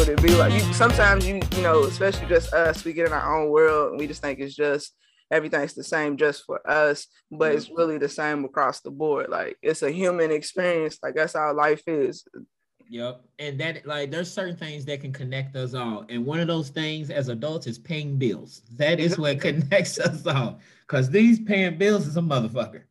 what it be like. You sometimes you you know, especially just us, we get in our own world and we just think it's just everything's the same just for us, but it's mm-hmm. really the same across the board. Like it's a human experience. Like that's how life is. Yep. And that like there's certain things that can connect us all. And one of those things as adults is paying bills. That is what connects us all. Cause these paying bills is a motherfucker.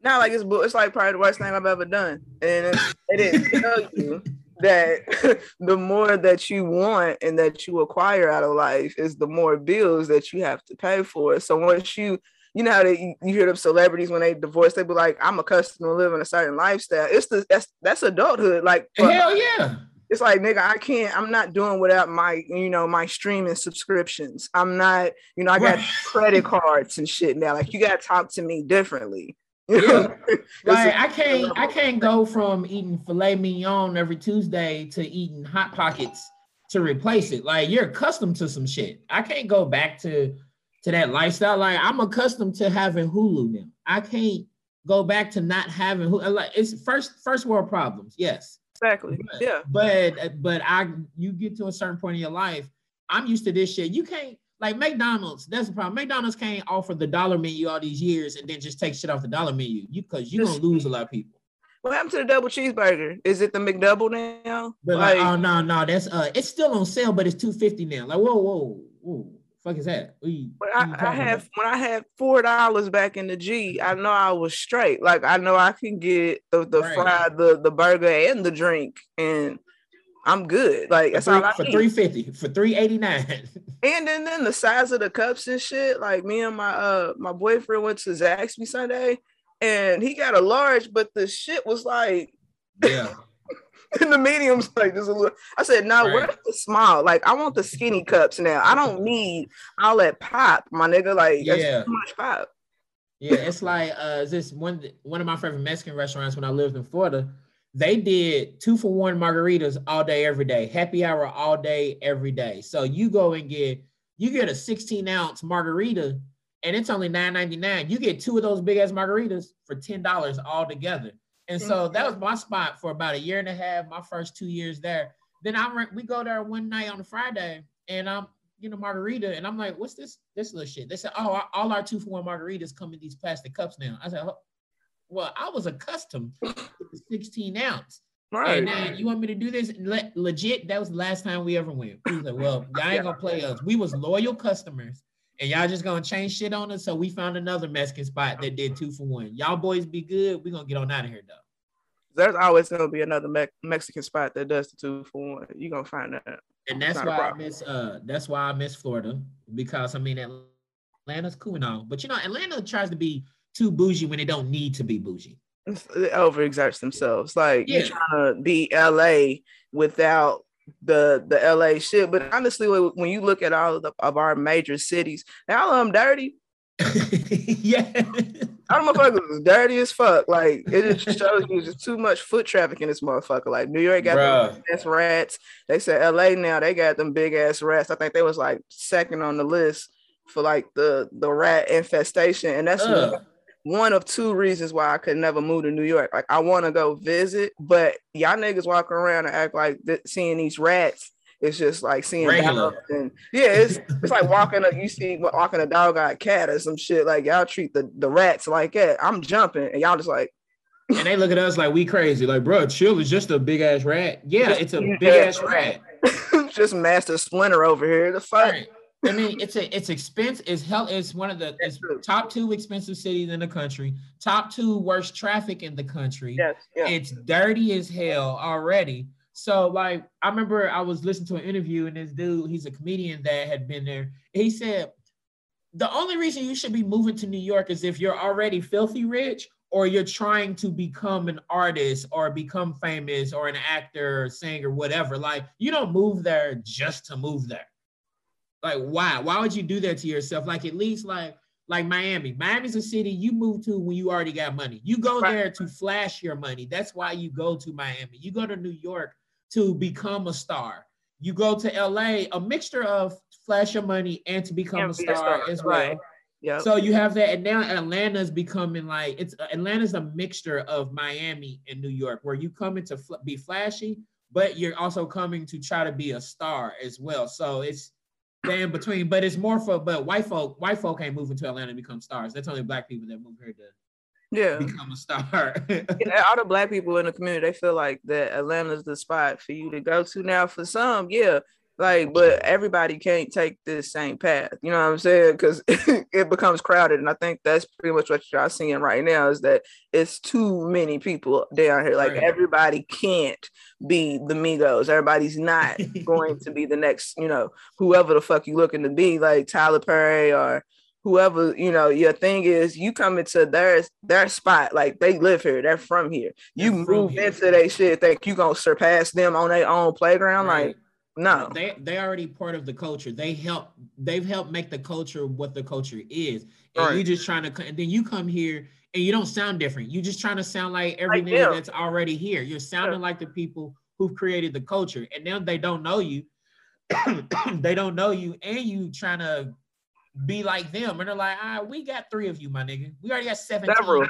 Not like it's it's like probably the worst thing I've ever done. And it's, it is tell you that the more that you want and that you acquire out of life is the more bills that you have to pay for. So once you you know how they you hear them celebrities when they divorce, they be like, I'm accustomed to living a certain lifestyle. It's the that's that's adulthood. Like hell yeah. It's like nigga, I can't, I'm not doing without my, you know, my streaming subscriptions. I'm not, you know, I got right. credit cards and shit now. Like you gotta talk to me differently. Yeah. like I can't I can't go from eating filet mignon every Tuesday to eating hot pockets to replace it. Like you're accustomed to some shit. I can't go back to to that lifestyle. Like I'm accustomed to having Hulu now. I can't go back to not having Hulu. Like it's first first world problems. Yes. Exactly. But, yeah. But but I you get to a certain point in your life. I'm used to this shit. You can't like McDonald's, that's the problem. McDonald's can't offer the dollar menu all these years and then just take shit off the dollar menu. You because you're gonna lose a lot of people. What happened to the double cheeseburger? Is it the McDouble now? But like, like oh no, no, that's uh it's still on sale, but it's 250 now. Like, whoa, whoa, whoa. Fuck is that? You, I, I have when I had four dollars back in the G, I know I was straight. Like I know I can get the, the right. fried, the the burger and the drink, and I'm good. Like that's all I for three fifty for three eighty nine. And then then the size of the cups and shit. Like me and my uh my boyfriend went to Zaxby Sunday, and he got a large, but the shit was like yeah. and the medium's like just a little. I said, no, right. where's the small? Like, I want the skinny cups now. I don't need all that pop, my nigga. Like, yeah, too much pop. Yeah, it's like uh, this one one of my favorite Mexican restaurants when I lived in Florida they did two for one margaritas all day, every day, happy hour all day, every day. So you go and get you get a 16 ounce margarita and it's only $9.99. You get two of those big ass margaritas for $10 all together. And so mm-hmm. that was my spot for about a year and a half, my first two years there. Then I we go there one night on a Friday and I'm you know margarita and I'm like, what's this this little shit? They said, oh, all our two for one margaritas come in these plastic cups now. I said, oh, well, I was accustomed to the 16 ounce. Right. And you want me to do this? Le- legit, that was the last time we ever went. We was like, well, y'all ain't gonna play us. We was loyal customers, and y'all just gonna change shit on us. So we found another Mexican spot that did two for one. Y'all boys be good. we gonna get on out of here though. There's always gonna be another Me- Mexican spot that does the two for one. You gonna find that. And that's why I miss uh that's why I miss Florida because I mean Atlanta's cool and all, but you know Atlanta tries to be too bougie when they don't need to be bougie. They overexert themselves. Like yeah. you're trying to be LA without the the LA shit. But honestly, when you look at all of, the, of our major cities, all of them dirty. yeah. All the motherfuckers is dirty as fuck. Like it just shows you just too much foot traffic in this motherfucker. Like New York got them ass rats. They said LA now they got them big ass rats. I think they was like second on the list for like the the rat infestation, and that's one of two reasons why I could never move to New York. Like I want to go visit, but y'all niggas walking around and act like th- seeing these rats. It's just like seeing and yeah, it's it's like walking a you see walking a dog got cat or some shit. Like y'all treat the, the rats like that. I'm jumping and y'all just like and they look at us like we crazy. Like, bro, chill is just a big ass rat. Yeah, it's a big ass rat. just Master Splinter over here. The fight. Right. I mean, it's a it's expense. It's hell. It's one of the top two expensive cities in the country. Top two worst traffic in the country. Yes, yeah. It's dirty as hell already. So like, I remember I was listening to an interview and this dude, he's a comedian that had been there. He said the only reason you should be moving to New York is if you're already filthy rich or you're trying to become an artist or become famous or an actor or singer, whatever. Like you don't move there just to move there. Like, why? Why would you do that to yourself? Like, at least like like Miami. Miami's a city you move to when you already got money. You go right. there to flash your money. That's why you go to Miami. You go to New York to become a star. You go to LA, a mixture of flash your money and to become a star, a star, as well. Right. Yep. So you have that, and now Atlanta's becoming like it's Atlanta's a mixture of Miami and New York, where you come in to fl- be flashy, but you're also coming to try to be a star as well. So it's in between, but it's more for but white folk, white folk ain't moving to Atlanta to become stars. That's only black people that move here to yeah become a star. yeah, all the black people in the community, they feel like that Atlanta's the spot for you to go to. Now, for some, yeah, like, but everybody can't take this same path. You know what I'm saying? Because it becomes crowded, and I think that's pretty much what y'all seeing right now is that it's too many people down here. Like, right. everybody can't be the Migos. Everybody's not going to be the next, you know, whoever the fuck you looking to be, like Tyler Perry or whoever you know your thing is you come into their their spot like they live here they're from here you move into their shit think you gonna surpass them on their own playground right. like no, they they already part of the culture. They help. They've helped make the culture what the culture is. And right. you just trying to. And then you come here and you don't sound different. You're just trying to sound like everything that's already here. You're sounding yeah. like the people who've created the culture, and now they don't know you. they don't know you, and you trying to be like them, and they're like, "Ah, we got three of you, my nigga. We already got seventeen. Several.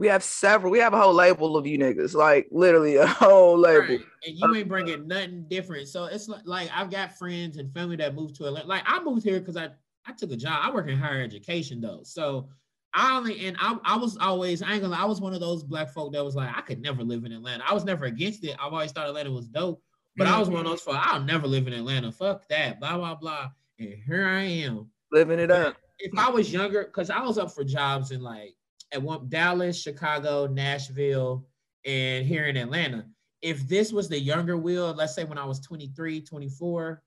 We have several. We have a whole label of you niggas, like literally a whole label. Right. And you ain't bringing nothing different. So it's like, like I've got friends and family that moved to Atlanta. Like I moved here because I I took a job. I work in higher education though, so I only and I, I was always I ain't gonna I was one of those black folk that was like I could never live in Atlanta. I was never against it. I've always thought Atlanta was dope, but mm-hmm. I was one of those for I'll never live in Atlanta. Fuck that. Blah blah blah. And here I am living it up. If I was younger, because I was up for jobs in like at one Dallas, Chicago, Nashville, and here in Atlanta. If this was the younger Will, let's say when I was 23, 24,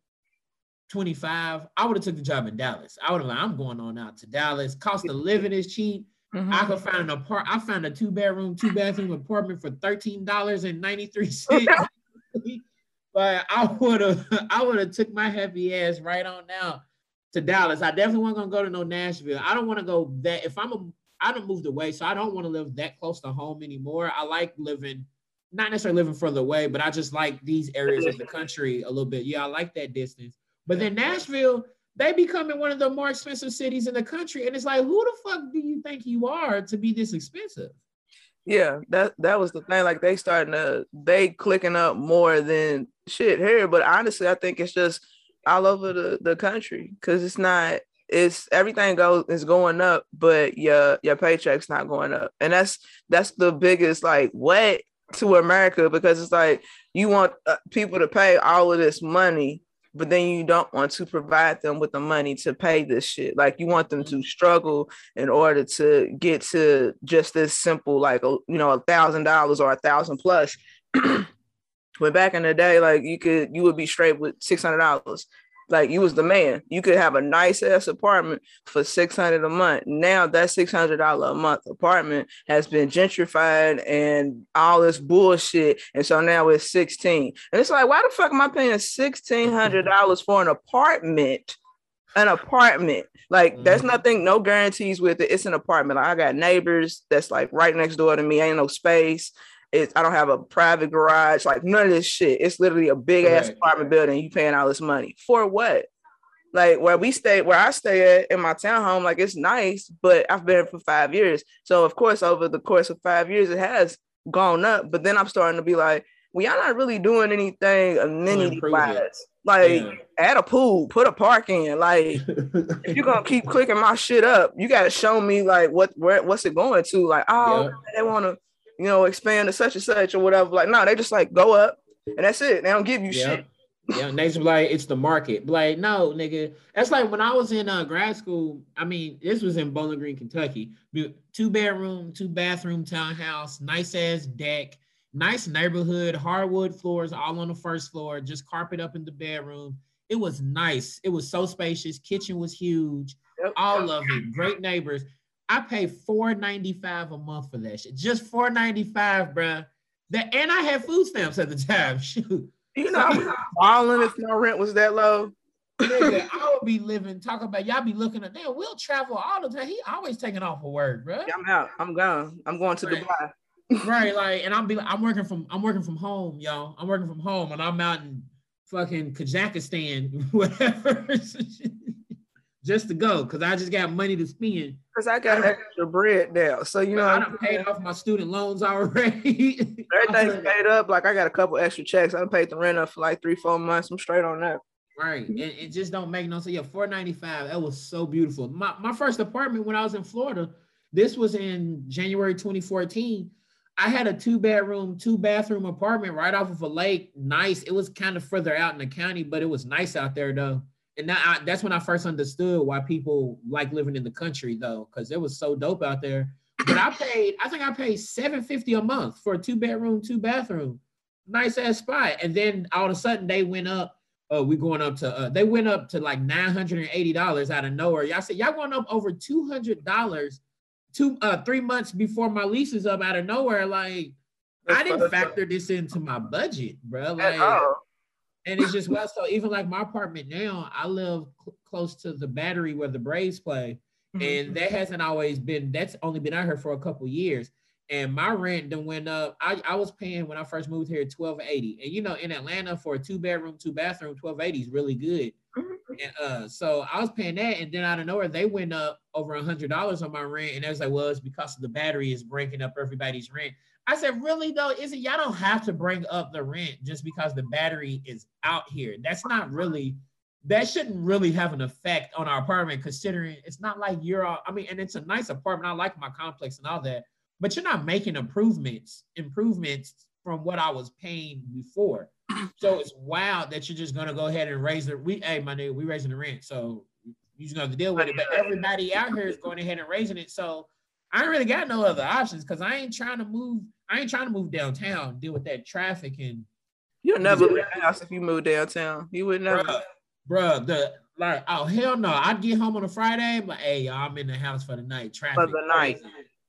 25, I would have took the job in Dallas. I would have like, I'm going on out to Dallas. Cost of living is cheap. Mm-hmm. I could find an apart. I found a two bedroom, two bathroom apartment for thirteen dollars and ninety three cents. but I would have, I would have took my heavy ass right on now to Dallas. I definitely wasn't gonna go to no Nashville. I don't want to go that. If I'm a I have moved away, so I don't want to live that close to home anymore. I like living, not necessarily living further away, but I just like these areas of the country a little bit. Yeah, I like that distance. But then Nashville, they becoming one of the more expensive cities in the country, and it's like, who the fuck do you think you are to be this expensive? Yeah, that that was the thing. Like they starting to they clicking up more than shit here. But honestly, I think it's just all over the, the country because it's not it's everything goes is going up, but your your paycheck's not going up, and that's that's the biggest like what to America because it's like you want uh, people to pay all of this money, but then you don't want to provide them with the money to pay this shit. Like you want them to struggle in order to get to just this simple like you know a thousand dollars or a thousand plus. When back in the day, like you could you would be straight with six hundred dollars like you was the man. You could have a nice ass apartment for 600 a month. Now that $600 a month apartment has been gentrified and all this bullshit. And so now it's 16. And it's like, why the fuck am I paying $1,600 for an apartment? An apartment. Like mm-hmm. there's nothing, no guarantees with it. It's an apartment. Like, I got neighbors that's like right next door to me. Ain't no space. It's I don't have a private garage, like none of this shit. It's literally a big ass right. apartment building. You paying all this money for what? Like where we stay, where I stay at in my townhome, like it's nice, but I've been here for five years. So of course, over the course of five years, it has gone up. But then I'm starting to be like, well, y'all not really doing anything amenity wise. Like yeah. add a pool, put a park in. Like if you're gonna keep clicking my shit up, you gotta show me like what where what's it going to. Like, oh, yeah. they wanna you know, expand to such and such or whatever. Like, no, they just like go up and that's it. They don't give you yeah. shit. Yeah, next like it's the market. Like, no, nigga. That's like when I was in uh, grad school. I mean, this was in Bowling Green, Kentucky. Two bedroom, two bathroom townhouse, nice ass deck, nice neighborhood, hardwood floors all on the first floor, just carpet up in the bedroom. It was nice. It was so spacious. Kitchen was huge. Yep. All of it. Great neighbors. I pay four ninety five a month for that shit. Just four ninety five, bro. That and I had food stamps at the time. Shoot. You know, I was balling if my rent was that low. Nigga, I would be living. Talk about y'all be looking at. Damn, we'll travel all the time. He always taking off for work, bro. Yeah, I'm out. I'm gone. I'm going to right. Dubai. right, like, and I'm be. I'm working from. I'm working from home, y'all. I'm working from home, and I'm out in fucking Kazakhstan, whatever. Just to go because I just got money to spend. Because I got extra bread now. So you know I done paid off my student loans already. Everything's paid up. Like I got a couple extra checks. I paid the rent up for like three, four months. I'm straight on that. Right. And it just don't make no sense. Yeah, 495. That was so beautiful. My my first apartment when I was in Florida, this was in January 2014. I had a two bedroom, two bathroom apartment right off of a lake. Nice. It was kind of further out in the county, but it was nice out there though. And that, I, that's when I first understood why people like living in the country though, because it was so dope out there. But I paid, I think I paid 750 a month for a two bedroom, two bathroom, nice ass spot. And then all of a sudden they went up. Uh, we going up to uh, they went up to like $980 out of nowhere. Y'all said y'all going up over $200 two uh three months before my lease is up out of nowhere. Like That's I didn't factor this into my budget, bro. Like and it's just well, so even like my apartment now, I live cl- close to the battery where the Braves play. Mm-hmm. And that hasn't always been that's only been out here for a couple years. And my rent then went up. I, I was paying when I first moved here 1280. And you know, in Atlanta for a two bedroom, two bathroom, 1280 is really good. Mm-hmm. And uh, so I was paying that, and then out of nowhere, they went up over a hundred dollars on my rent. And I was like, well, it's because of the battery is breaking up everybody's rent. I said, really though, is it y'all don't have to bring up the rent just because the battery is out here. That's not really that shouldn't really have an effect on our apartment, considering it's not like you're all, I mean, and it's a nice apartment. I like my complex and all that, but you're not making improvements, improvements from what I was paying before. So it's wild that you're just gonna go ahead and raise the we hey my nigga, we raising the rent. So you just gonna have to deal with it. But everybody out here is going ahead and raising it. So I ain't really got no other options because I ain't trying to move. I ain't trying to move downtown, deal with that traffic and. You'll never leave the house if you move downtown. You would never. Bruh, bruh, the like, oh hell no! I'd get home on a Friday, but hey, y'all, I'm in the house for the night. Traffic for the night.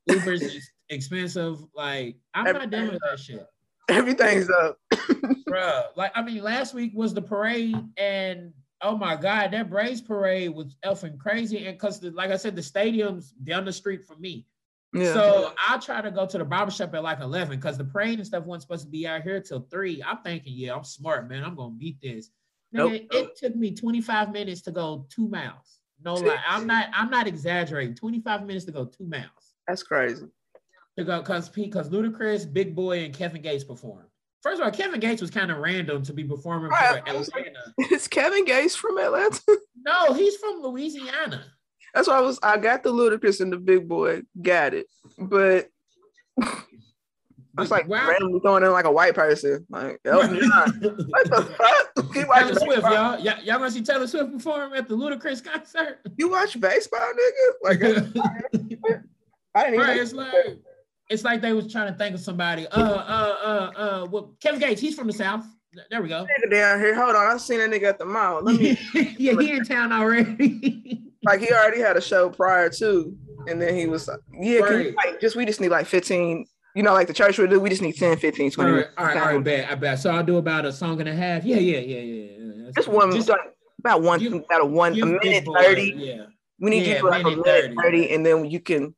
Uber's is expensive. Like I'm not done with that shit. Everything's up, bruh. Like I mean, last week was the parade, and oh my god, that Braves parade was effing crazy. And because, like I said, the stadium's down the street from me. Yeah. So I try to go to the barbershop at like 11 because the parade and stuff wasn't supposed to be out here till three. I'm thinking, yeah, I'm smart, man. I'm gonna beat this. Nope. It, it took me 25 minutes to go two miles. No lie. I'm not I'm not exaggerating. 25 minutes to go two miles. That's crazy. To go because because Ludacris, Big Boi, and Kevin Gates performed. First of all, Kevin Gates was kind of random to be performing for Atlanta. Is Kevin Gates from Atlanta? no, he's from Louisiana. That's why I was. I got the Ludacris and the Big Boi. Got it, but. I was like wow. randomly throwing in like a white person, like Elton John. what the fuck? Keep Taylor Swift, y'all. y'all. Y'all gonna see Taylor Swift perform at the Ludacris concert? You watch baseball, nigga? Like, I didn't even. Right, it's like it's like they was trying to think of somebody. Uh, uh, uh, uh. Well, Kevin Gates, he's from the South. There we go. Nigga down here. Hold on, I seen that nigga at the mall. Let me. yeah, he in town already. Like he already had a show prior to, and then he was like, yeah, right. can you, like just we just need like 15 you know, like the church would do, we just need 10, 15, 20 all right, All right, all right, bet, I bet. So I'll do about a song and a half. Yeah, yeah, yeah, yeah. Just one, just, about one, give, about a one, a minute 30. Yeah. We need yeah, you to like a minute 30. 30, and then you can,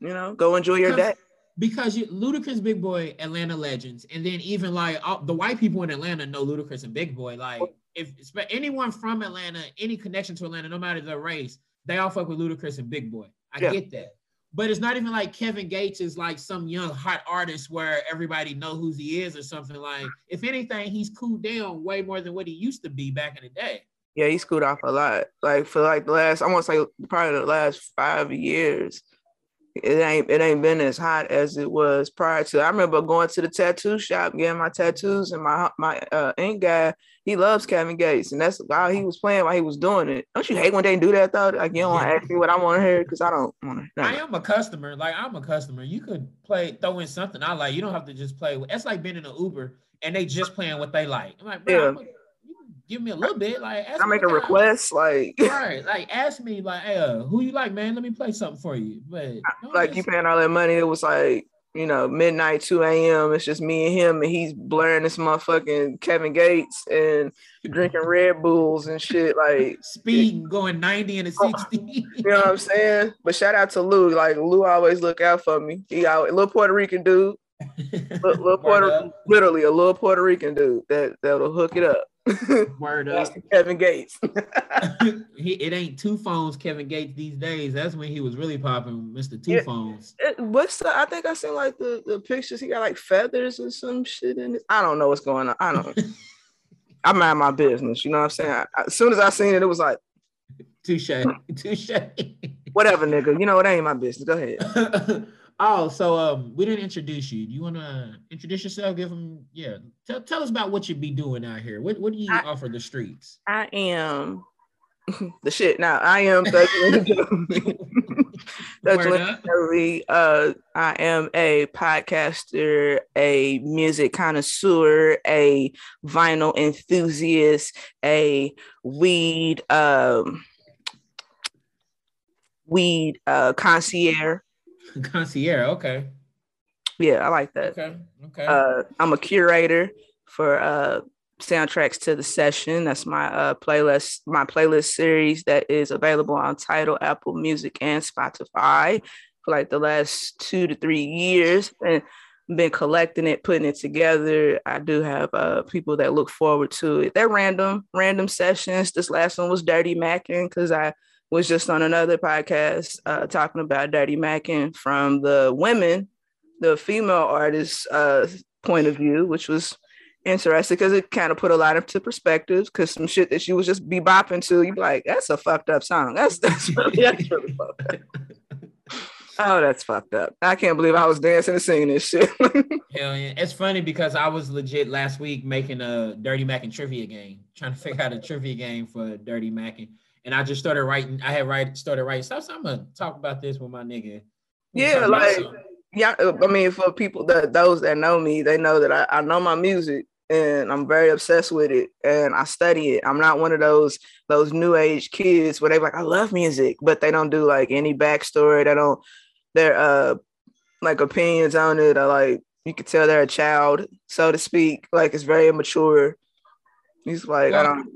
you know, go enjoy your because, day. Because you, Ludacris, Big Boi, Atlanta legends, and then even like all, the white people in Atlanta know Ludacris and Big Boi. Like, if anyone from Atlanta, any connection to Atlanta, no matter the race, they all fuck with Ludacris and Big Boi. I yeah. get that. But it's not even like Kevin Gates is like some young hot artist where everybody know who he is or something like. If anything, he's cooled down way more than what he used to be back in the day. Yeah, he's cooled off a lot. Like for like the last, I want to say probably the last five years, it ain't it ain't been as hot as it was prior to. I remember going to the tattoo shop, getting my tattoos, and my my uh, ink guy he loves Kevin Gates, and that's how he was playing while he was doing it. Don't you hate when they do that though? Like you don't yeah. ask me what I want to hear because I don't want to. I am a customer. Like I'm a customer. You could play throw in something I like. You don't have to just play. It's like being in an Uber and they just playing what they like. I'm like, bro, yeah. Give me a little bit. Like I make a request. like right, like ask me like, hey, uh, who you like, man? Let me play something for you. But like you paying all that money, it was like you know, midnight, 2 a.m. It's just me and him, and he's blaring this motherfucking Kevin Gates and drinking Red Bulls and shit. Like speeding, going 90 and a 60. you know what I'm saying? But shout out to Lou. Like Lou always look out for me. He a little Puerto Rican dude. little, little Puerto, literally a little Puerto Rican dude that that'll hook it up. Word up. Kevin Gates. he, it ain't two phones Kevin Gates these days. That's when he was really popping, Mr. Two yeah, Phones. It, what's the I think I seen like the, the pictures. He got like feathers or some shit in it. I don't know what's going on. I don't I mind my business. You know what I'm saying? I, as soon as I seen it, it was like touche, touche. Whatever, nigga. You know it ain't my business. Go ahead. Oh, so um, we didn't introduce you. Do you want to introduce yourself? Give them, yeah. Tell, tell us about what you be doing out here. What What do you I, offer the streets? I am the shit. Now I am That's Joey. Uh, I am a podcaster, a music connoisseur, a vinyl enthusiast, a weed um, weed uh, concierge. Concierge, okay. Yeah, I like that. Okay, okay. Uh, I'm a curator for uh, soundtracks to the session. That's my uh, playlist, my playlist series that is available on Tidal, Apple Music, and Spotify for like the last two to three years, and been collecting it, putting it together. I do have uh, people that look forward to it. They're random, random sessions. This last one was Dirty Mackin because I was just on another podcast uh, talking about Dirty Mackin from the women, the female artists' uh, point of view, which was interesting because it kind of put a lot into perspective because some shit that she was just be bopping to, you be like, that's a fucked up song. That's that's really, that's really fucked up. Oh, that's fucked up. I can't believe I was dancing and singing this shit. Hell yeah. It's funny because I was legit last week making a Dirty Mackin trivia game, trying to figure out a trivia game for Dirty Mackin. And I just started writing, I had write started writing stuff. So I'm gonna talk about this with my nigga. Yeah, like yeah, I mean, for people that those that know me, they know that I, I know my music and I'm very obsessed with it and I study it. I'm not one of those those new age kids where they like I love music, but they don't do like any backstory. They don't their uh like opinions on it. Or like you could tell they're a child, so to speak. Like it's very immature. He's like well, I don't.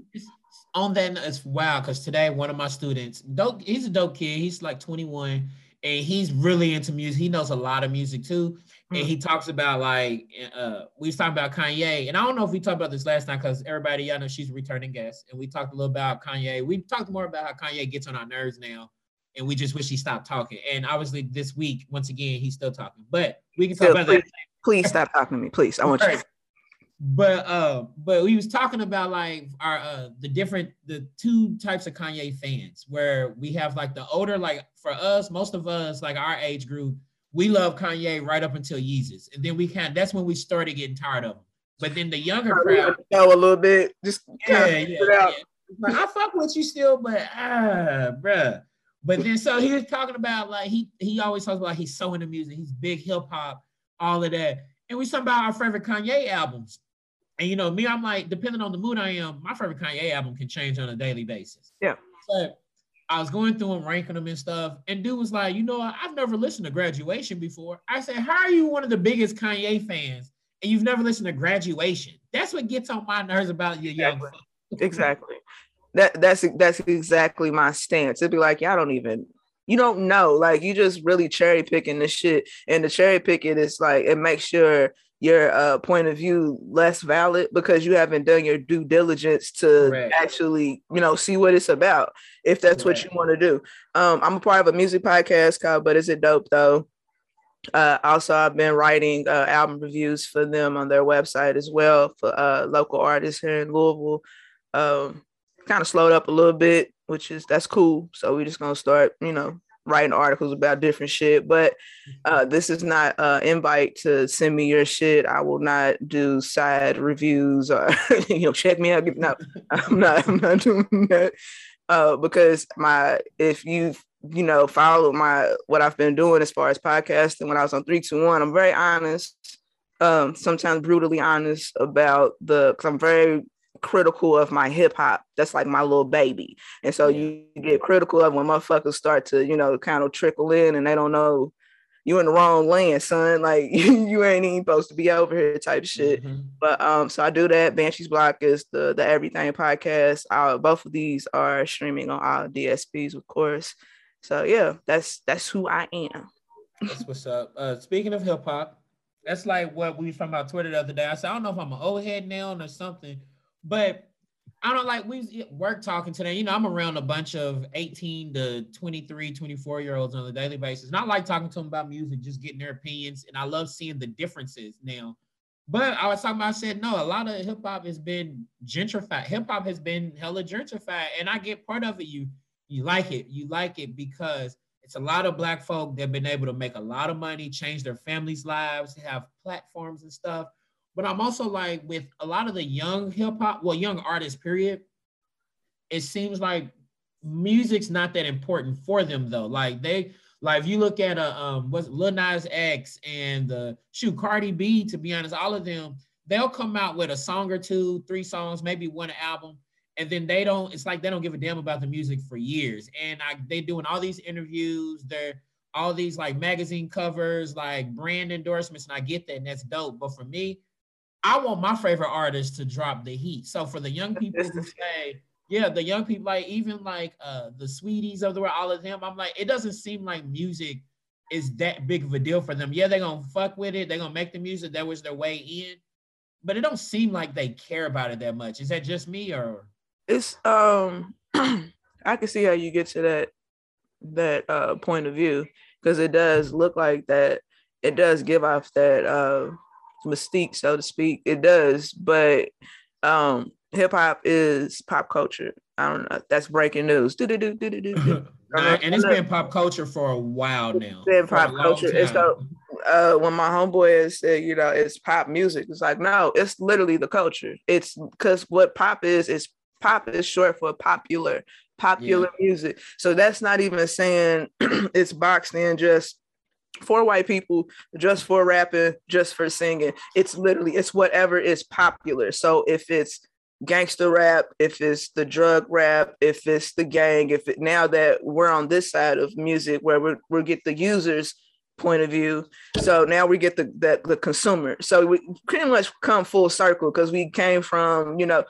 On that as wow, because today one of my students, dope, he's a dope kid. He's like 21 and he's really into music. He knows a lot of music too and hmm. he talks about like uh we was talking about Kanye, and I don't know if we talked about this last time because everybody y'all know she's a returning guest, and we talked a little about Kanye. We talked more about how Kanye gets on our nerves now, and we just wish he stopped talking. And obviously this week, once again, he's still talking, but we can talk still, about please, that. Please stop talking to me, please. I want right. you. But uh, but we was talking about like our uh the different the two types of Kanye fans, where we have like the older, like for us, most of us, like our age group we love Kanye right up until Yeezus, and then we kind of, that's when we started getting tired of him. But then the younger crowd, know a little bit, just yeah, yeah, yeah. Like, I fuck with you still, but ah, bruh. But then so he was talking about like he he always talks about he's so into music, he's big hip hop, all of that. And we talking about our favorite Kanye albums. And you know, me, I'm like, depending on the mood I am, my favorite Kanye album can change on a daily basis. Yeah. But I was going through them, ranking them and stuff. And dude was like, you know, I've never listened to graduation before. I said, How are you one of the biggest Kanye fans and you've never listened to graduation? That's what gets on my nerves about your young exactly. exactly. That that's that's exactly my stance. It'd be like, y'all don't even you don't know. Like you just really cherry picking the shit. And the cherry picking is like it makes sure your uh, point of view less valid because you haven't done your due diligence to right. actually, you know, see what it's about. If that's right. what you want to do. Um, I'm a part of a music podcast called "But Is It Dope Though." Uh, also, I've been writing uh, album reviews for them on their website as well for uh, local artists here in Louisville. Um, kind of slowed up a little bit, which is that's cool. So we're just gonna start, you know, writing articles about different shit. But uh, this is not an invite to send me your shit. I will not do side reviews or you know check me out. No, I'm not. I'm not doing that uh, because my if you you know follow my what I've been doing as far as podcasting when I was on three two one. I'm very honest. Um, sometimes brutally honest about the because I'm very critical of my hip hop. That's like my little baby. And so you get critical of when motherfuckers start to, you know, kind of trickle in and they don't know you in the wrong land, son. Like you ain't even supposed to be over here type shit. Mm-hmm. But um, so I do that. Banshees Block is the the everything podcast. Uh, both of these are streaming on all DSPs, of course. So yeah, that's that's who I am. That's what's up. Uh, speaking of hip hop, that's like what we from our Twitter the other day. I said I don't know if I'm an old head now or something, but I don't like we work talking today. You know, I'm around a bunch of 18 to 23, 24 year olds on a daily basis. And I like talking to them about music, just getting their opinions. And I love seeing the differences now. But I was talking about, I said, no, a lot of hip hop has been gentrified. Hip hop has been hella gentrified. And I get part of it. You you like it. You like it because it's a lot of black folk that have been able to make a lot of money, change their families' lives, have platforms and stuff. But I'm also like with a lot of the young hip hop, well, young artists, period. It seems like music's not that important for them though. Like they like if you look at a um what's Lil Nas X and the shoot Cardi B, to be honest, all of them, they'll come out with a song or two, three songs, maybe one album, and then they don't it's like they don't give a damn about the music for years and I, they doing all these interviews they're all these like magazine covers like brand endorsements and i get that and that's dope but for me i want my favorite artist to drop the heat. So for the young people who say yeah the young people like even like uh the Saweeties of the world all of them i'm like it doesn't seem like music is that big of a deal for them. Yeah they're gonna fuck with it. They're gonna make the music that was their way in but it don't seem like they care about it that much. Is that just me or? It's um I can see how you get to that that uh point of view because it does look like that. It does give off that uh mystique so to speak it does but um hip hop is pop culture. I don't know that's breaking news. And it's been pop culture for a while now it's been pop culture. It's so uh when my homeboy said you know it's pop music it's like no it's literally the culture. It's because what pop is is pop is short for popular, popular yeah. music. So that's not even saying it's boxed in just for white people, just for rapping, just for singing. It's literally it's whatever is popular. So if it's gangster rap, if it's the drug rap, if it's the gang, if it now that we're on this side of music where we we get the users point of view. So now we get the that the consumer. So we pretty much come full circle because we came from, you know,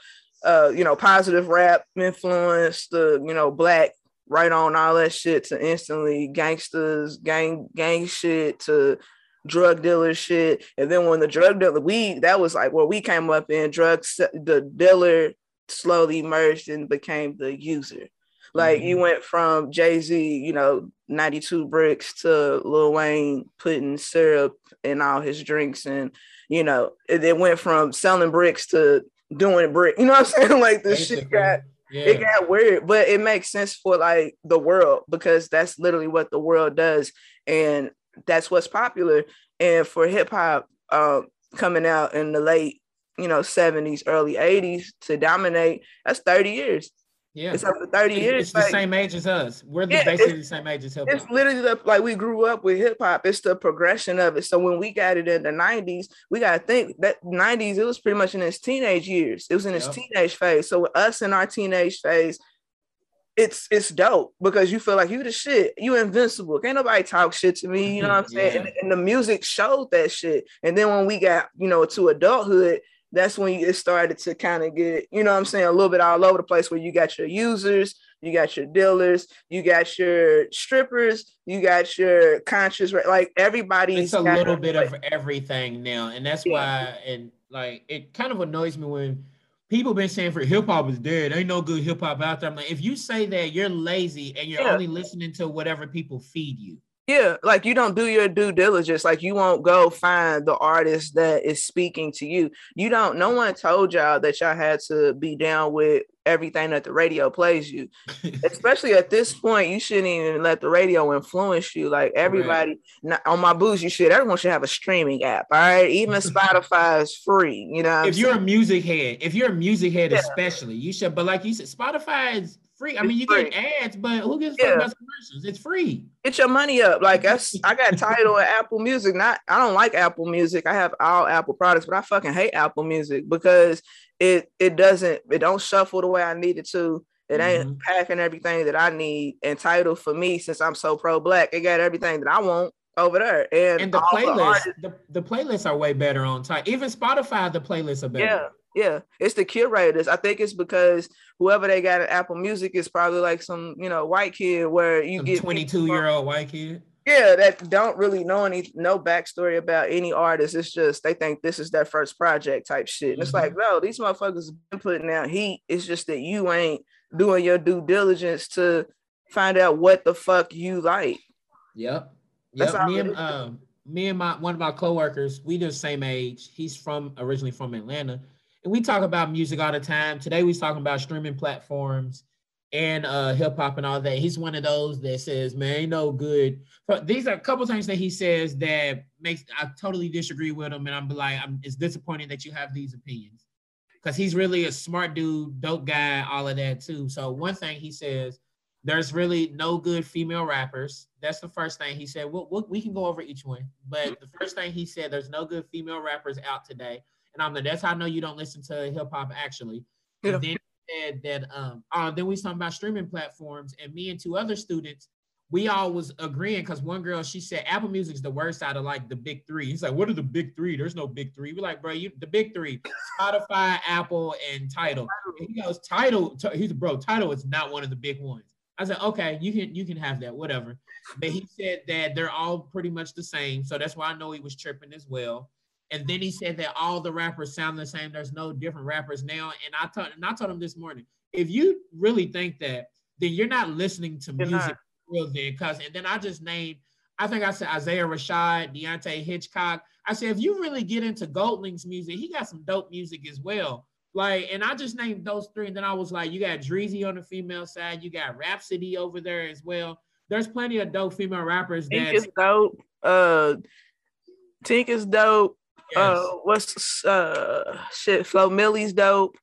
uh, you know, positive rap influence, the, you know, black right on all that shit to instantly gangsters, gang, gang shit to drug dealer shit. And then when the drug dealer, we, that was like where we came up in drugs, the dealer slowly merged and became the user. Like mm-hmm. you went from Jay Z, you know, 92 bricks to Lil Wayne putting syrup in all his drinks. And, you know, it, it went from selling bricks to doing brick. You know what I'm saying? Like this Basically, shit got yeah. it got weird, but it makes sense for like the world because that's literally what the world does, and that's what's popular. And for hip hop um, coming out in the late, you know, 70s, early 80s to dominate, that's 30 years. Yeah, it's over 30 years. It's like, the same age as us. We're the, basically the same age as hip. It's literally the, like we grew up with hip hop. It's the progression of it. So when we got it in the 90s, we got to think that 90s, it was pretty much in its teenage years. It was in its yep. teenage phase. So with us in our teenage phase, it's it's dope because you feel like you the shit. You invincible. Can't nobody talk shit to me. You know what I'm saying? yeah. and, and the music showed that shit. And then when we got, you know, to adulthood, that's when it started to kind of get, you know what I'm saying, a little bit all over the place where you got your users, you got your dealers, you got your strippers, you got your conscious, like everybody's it's a little bit of everything now. And that's yeah. why, and like, it kind of annoys me when people been saying for hip hop is dead. Ain't no good hip hop out there. I'm like, if you say that, you're lazy and you're yeah. only listening to whatever people feed you. Yeah, like you don't do your due diligence. Like you won't go find the artist that is speaking to you. You don't. No one told y'all that y'all had to be down with everything that the radio plays you. Especially at this point, you shouldn't even let the radio influence you. Like everybody right. on my booze, you should. Everyone should have a streaming app. All right, even Spotify is free. You know, if you're saying? a music head, if you're a music head, yeah. especially, you should. But like you said, Spotify is free. I mean, you free. get ads, but who gives yeah. about commercials? It's free. Get your money up. Like that's I got Tidal at Apple Music. Not I don't like Apple Music. I have all Apple products, but I fucking hate Apple Music because it it doesn't it don't shuffle the way I need it to. It ain't mm-hmm. packing everything that I need. And Tidal for me, since I'm so pro black, it got everything that I want over there. And, and the playlist, the, the, the, playlists are way better on time. Even Spotify, the playlists are better. Yeah. Yeah, it's the curators. I think it's because whoever they got at Apple Music is probably like some, you know, white kid where you some get 22 year old white kid. Yeah, that don't really know any no backstory about any artist. It's just they think this is their first project type shit. And mm-hmm. it's like, mm-hmm. no, these motherfuckers have been putting out heat. It's just that you ain't doing your due diligence to find out what the fuck you like. Yep. Yep. Me and, um, me and my one of my coworkers, we the same age. He's from originally from Atlanta, we talk about music all the time. Today we talking about streaming platforms and uh hip hop and all that. He's one of those that says, "Man, ain't no good." But these are a couple things that he says that makes I totally disagree with him, and I'm like, I'm, it's disappointing that you have these opinions because he's really a smart dude, dope guy, all of that too. So one thing he says there's really no good female rappers. That's the first thing he said. We'll, we'll, we can go over each one, but the first thing he said, there's no good female rappers out today. And I'm like, that's how I know you don't listen to hip hop actually. Yeah. And then said that um uh, then we talking about streaming platforms and me and two other students we all was agreeing because one girl she said Apple Music's the worst out of like the big three. He's like, what are the big three? There's no big three. We're like, bro, you the big three: Spotify, Apple, and Tidal. He goes, Tidal. He's bro, Tidal is not one of the big ones. I said, okay, you can you can have that, whatever. But he said that they're all pretty much the same, so that's why I know he was tripping as well. And then he said that all the rappers sound the same. There's no different rappers now. And I told and I told him this morning, if you really think that, then you're not listening to you're music real then. Cause and then I just named, I think I said Isaiah Rashad, Deante' Hitchcock. I said if you really get into GoldLink's music, he got some dope music as well. Like, and I just named those three, and then I was like, you got Dreezy on the female side, you got Rapsody over there as well. There's plenty of dope female rappers. Tink is dope. Uh, Tink is dope. Yes. Uh, what's uh shit? Flo Milli's dope.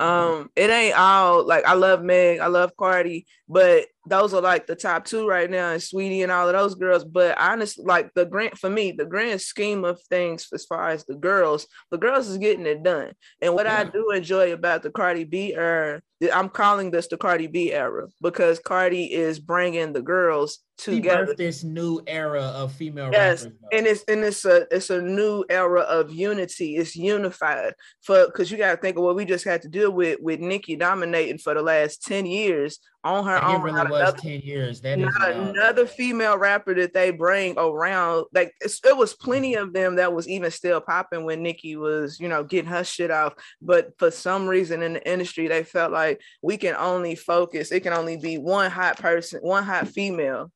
Um, it ain't all like I love Meg, I love Cardi, but those are like the top two right now, and Saweetie and all of those girls. But honestly, like the grant for me, the grand scheme of things as far as the girls, the girls is getting it done. And what yeah. I do enjoy about the Cardi B era, I'm calling this the Cardi B era because Cardi is bringing the girls together. this new era of female yes, rappers, and it's and it's a it's a new era of unity. It's unified for because you got to think of what we just had to deal with with Nicki dominating for the last ten years on her own. Really was another, 10 years. That is another female rapper that they bring around. Like it was plenty of them that was even still popping when Nicki was, you know, getting her shit off. But for some reason in the industry, they felt like we can only focus, it can only be one hot person, one hot female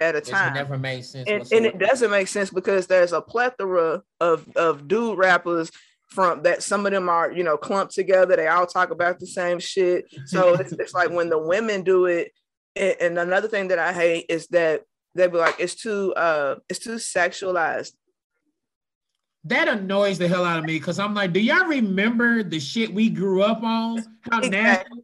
at a time. It never made sense. And, and, it doesn't make sense because there's a plethora of, of dude rappers from that some of them are you know clumped together they all talk about the same shit so it's, it's like when the women do it and, and another thing that i hate is that they be like it's too uh it's too sexualized that annoys the hell out of me because I'm like, do y'all remember the shit we grew up on? How exactly.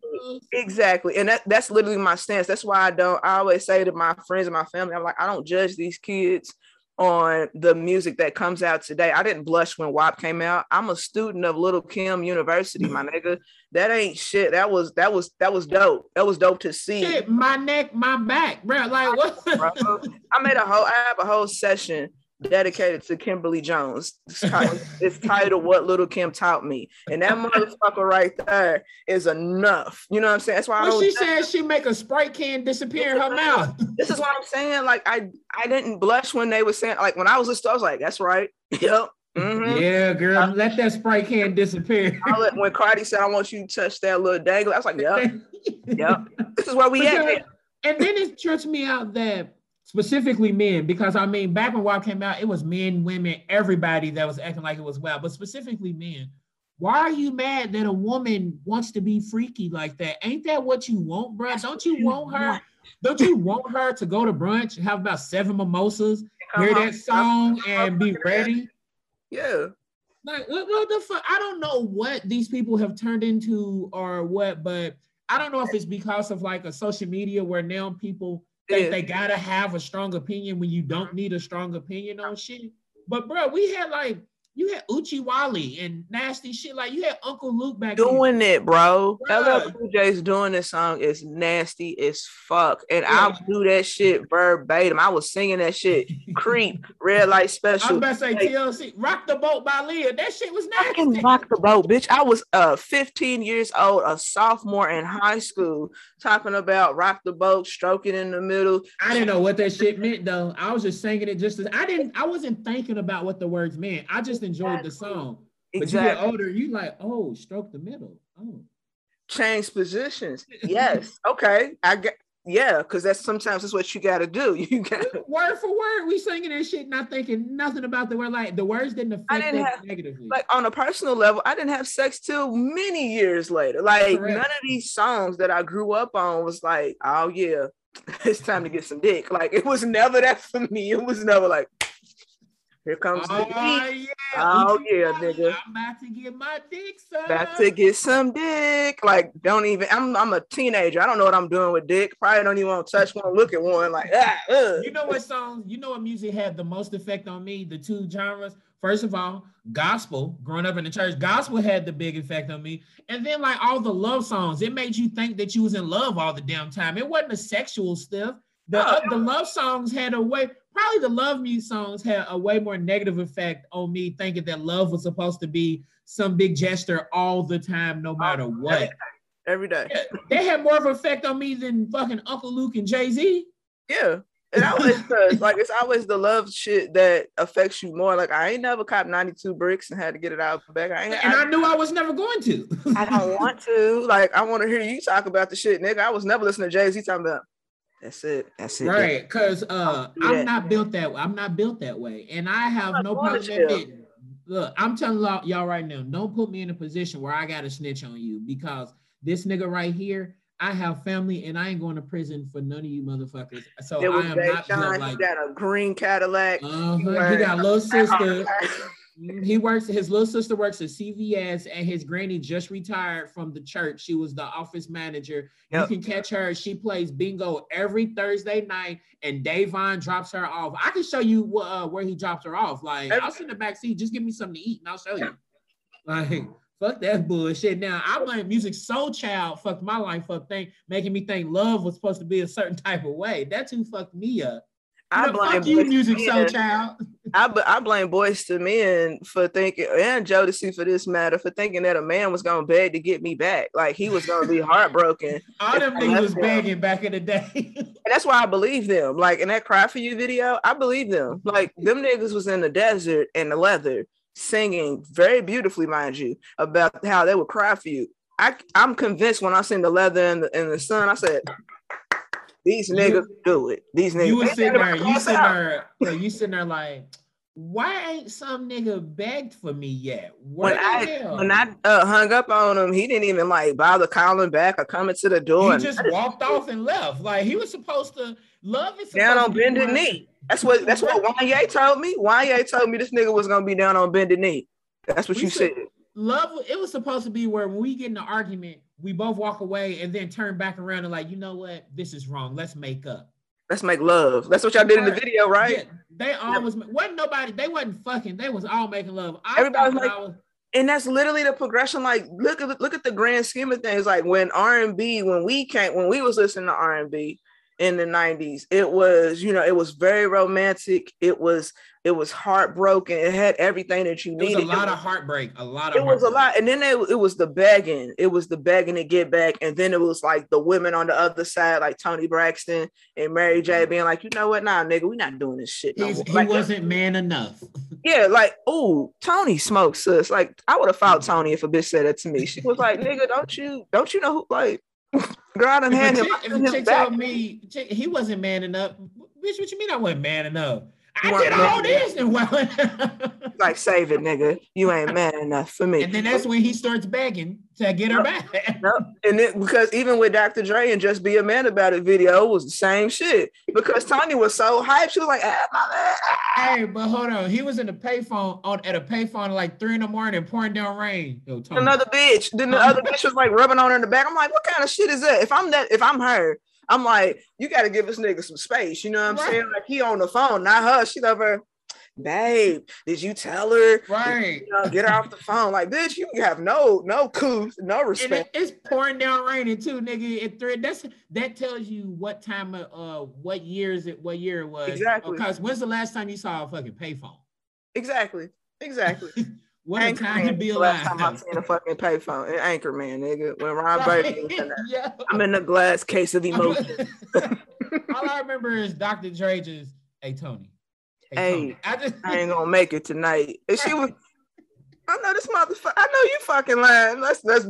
Exactly. And that, that's literally my stance. That's why I don't I always say to my friends and my family, I'm like, I don't judge these kids on the music that comes out today. I didn't blush when WAP came out. I'm a student of Lil' Kim University, my nigga. That ain't shit. That was that was that was dope. That was dope to see. Shit, my neck, my back, bro. Like what? I made a whole. I have a whole session dedicated to Kimberly Jones. It's titled, it's titled "What Lil' Kim Taught Me," and that motherfucker right there is enough. You know what I'm saying? That's why well, she said she make a Sprite can disappear in her mouth. This is what I'm saying. Like I, I didn't blush when they were saying. Like when I was listening, I was like, "That's right." Yep. Mm-hmm. Yeah, girl, I, let that Sprite can disappear. Let, when Cardi said, "I want you to touch that little dangle," I was like, "Yep, yep." This is where we at. And then it trips me out that specifically men, because I mean, back when WAP came out, it was men, women, everybody that was acting like it was well, but specifically men. Why are you mad that a woman wants to be freaky like that? Ain't that what you want, bro? Don't you want her? Don't you want her to go to brunch, have about seven mimosas, hear that song, and be ready? Yeah. Like what, what the fuck? I don't know what these people have turned into or what, but I don't know if it's because of like a social media where now people they, they gotta have a strong opinion when you don't need a strong opinion on shit. But bro, we had like you had Uchi Wally and nasty shit. Like you had Uncle Luke back doing it, bro. LL Cool J's doing this song is nasty as fuck, and yeah. I do that shit verbatim. I was singing that shit. Creep, red light special. I was about to say like, TLC, Rock the Boat by Aaliyah. That shit was nasty. I can rock the boat, bitch. I was uh 15 years old, a sophomore in high school, talking about rock the boat, stroking in the middle. I didn't know what that shit meant though. I was just singing it just as I didn't. I wasn't thinking about what the words meant. I just enjoyed the song. But you get older, you like, oh, stroke the middle. Oh. Change positions. Yes. okay. I get yeah, because that's sometimes that's what you gotta do. You got word for word, we singing that shit, not thinking nothing about the word. Like the words didn't affect I didn't have, negatively. Like on a personal level, I didn't have sex till many years later. Like Correct. none of these songs that I grew up on was like, oh yeah, it's time to get some dick. Like it was never that for me. It was never like, here comes oh, the Yeah. Oh yeah, nigga. I'm about to get my dick son. About to get some dick. Like, don't even. I'm I'm a teenager. I don't know what I'm doing with dick. Probably don't even want to touch one, look at one. Like, ah, you know what songs? You know what music had the most effect on me? The two genres. First of all, gospel. Growing up in the church, gospel had the big effect on me. And then like all the love songs, it made you think that you was in love all the damn time. It wasn't a sexual stuff. The, uh, the love songs had a way, probably the love music songs had a way more negative effect on me thinking that love was supposed to be some big gesture all the time, no oh, matter what. Every day. They had more of an effect on me than fucking Uncle Luke and Jay Z. Yeah. It always does. Uh, like it's always the love shit that affects you more. Like I ain't never copped 92 bricks and had to get it out back. I ain't, and I, I, knew I was never going to. I don't want to. Like I want to hear you talk about the shit, nigga. I was never listening to Jay Z talking about that's it. That's it. Right, because uh, I'm not built that way. I'm not built that way, and I have no problem admitting. Look, I'm telling y'all right now, don't put me in a position where I got to snitch on you because this nigga right here, I have family and I ain't going to prison for none of you motherfuckers. So I am not built like. He got a green Cadillac. Uh-huh. He got a little sister. He works. His little sister works at CVS, and his granny just retired from the church. She was the office manager. Yep. You can catch her. She plays bingo every Thursday night, and Davon drops her off. I can show you uh, where he drops her off. Like I'll sit in the back seat. Just give me something to eat, and I'll show you. Like fuck that bullshit. Now I blame Musiq Soulchild. Fucked my life up. Thing making me think love was supposed to be a certain type of way. That's who fucked me up. I blame you, Musiq Soulchild. I, I blame Boyz II Men for thinking, and Jodeci for this matter, for thinking that a man was gonna beg to get me back. Like he was gonna be heartbroken. All them niggas was begging back in the day. and that's why I believe them. Like in that Cry For You video, I believe them. Like them niggas was in the desert in the leather singing very beautifully, mind you, about how they would cry for you. I, I'm convinced when I seen the leather in the, in the sun, I said, these niggas you, do it. These niggas. You was sitting there. You sitting there. You sitting there like, why ain't some nigga begged for me yet? Where when I hell? when I uh, hung up on him, he didn't even like bother calling back or coming to the door. He just walked off and left. Like he was supposed to love it. Down on bended knee. That's what that's what Wanya told me. Wanya told me this nigga was gonna be down on bended knee. That's what we you said. Love. It was supposed to be where when we get in an argument, we both walk away and then turn back around and like, you know what? This is wrong. Let's make up. Let's make love. That's what y'all did in the video, right? Yeah, they always yeah. wasn't nobody. They wasn't fucking. They was all making love. I Everybody was like, was, and that's literally the progression. Like, look at look at the grand scheme of things. Like when R and B, when we came, when we was listening to R and B in the '90s, it was you know it was very romantic. It was it was heartbroken. It had everything that you needed. It was a lot of heartbreak. A lot of. It was a lot, and then it, it was the begging. It was the begging to get back, and then it was like the women on the other side, like Toni Braxton and Mary J, mm-hmm. being like, you know what, nah, nigga, we not doing this shit. No he like, wasn't man enough. yeah, like, oh, Toni smokes us. Like, I would have fought mm-hmm. If a bitch said that to me. She was like, nigga, don't you, don't you know who, like. Girl, I done had him. If a chick told me he wasn't man enough, bitch, what you mean I wasn't man enough? I did all this and well. like save it, nigga. You ain't man enough for me. And then that's when he starts begging to get her back. And it because even with Dr. Dre and Just Be a Man About It video, was the same shit. Because Toni was so hyped. She was like, ah, my man. Hey, but hold on. He was in the payphone on at a payphone like three in the morning, pouring down rain. Yo, Another bitch. Then the other bitch was like rubbing on her in the back. I'm like, what kind of shit is that? If I'm that, if I'm her, I'm like, you got to give this nigga some space. You know what I'm right. saying? Like he on the phone, not her. She over babe, did you tell her? Right. You know, get her off the phone. Like, bitch, you have no no couth, no respect. It, it's pouring down raining too, nigga. It three. That's that tells you what time of uh what year is it? What year it was? Exactly. Because when's the last time you saw a fucking payphone? Exactly. Exactly. what a time to be alive. Last time I seen a fucking payphone, an Anchorman, nigga. When Ron right. Burgundy yeah. I'm in a glass case of emotion. All I remember is Dr. Dre just, hey Toni. Hey, hey Toni. I just I ain't gonna make it tonight. And she was I know this motherfucker. I know you fucking lying. That's that's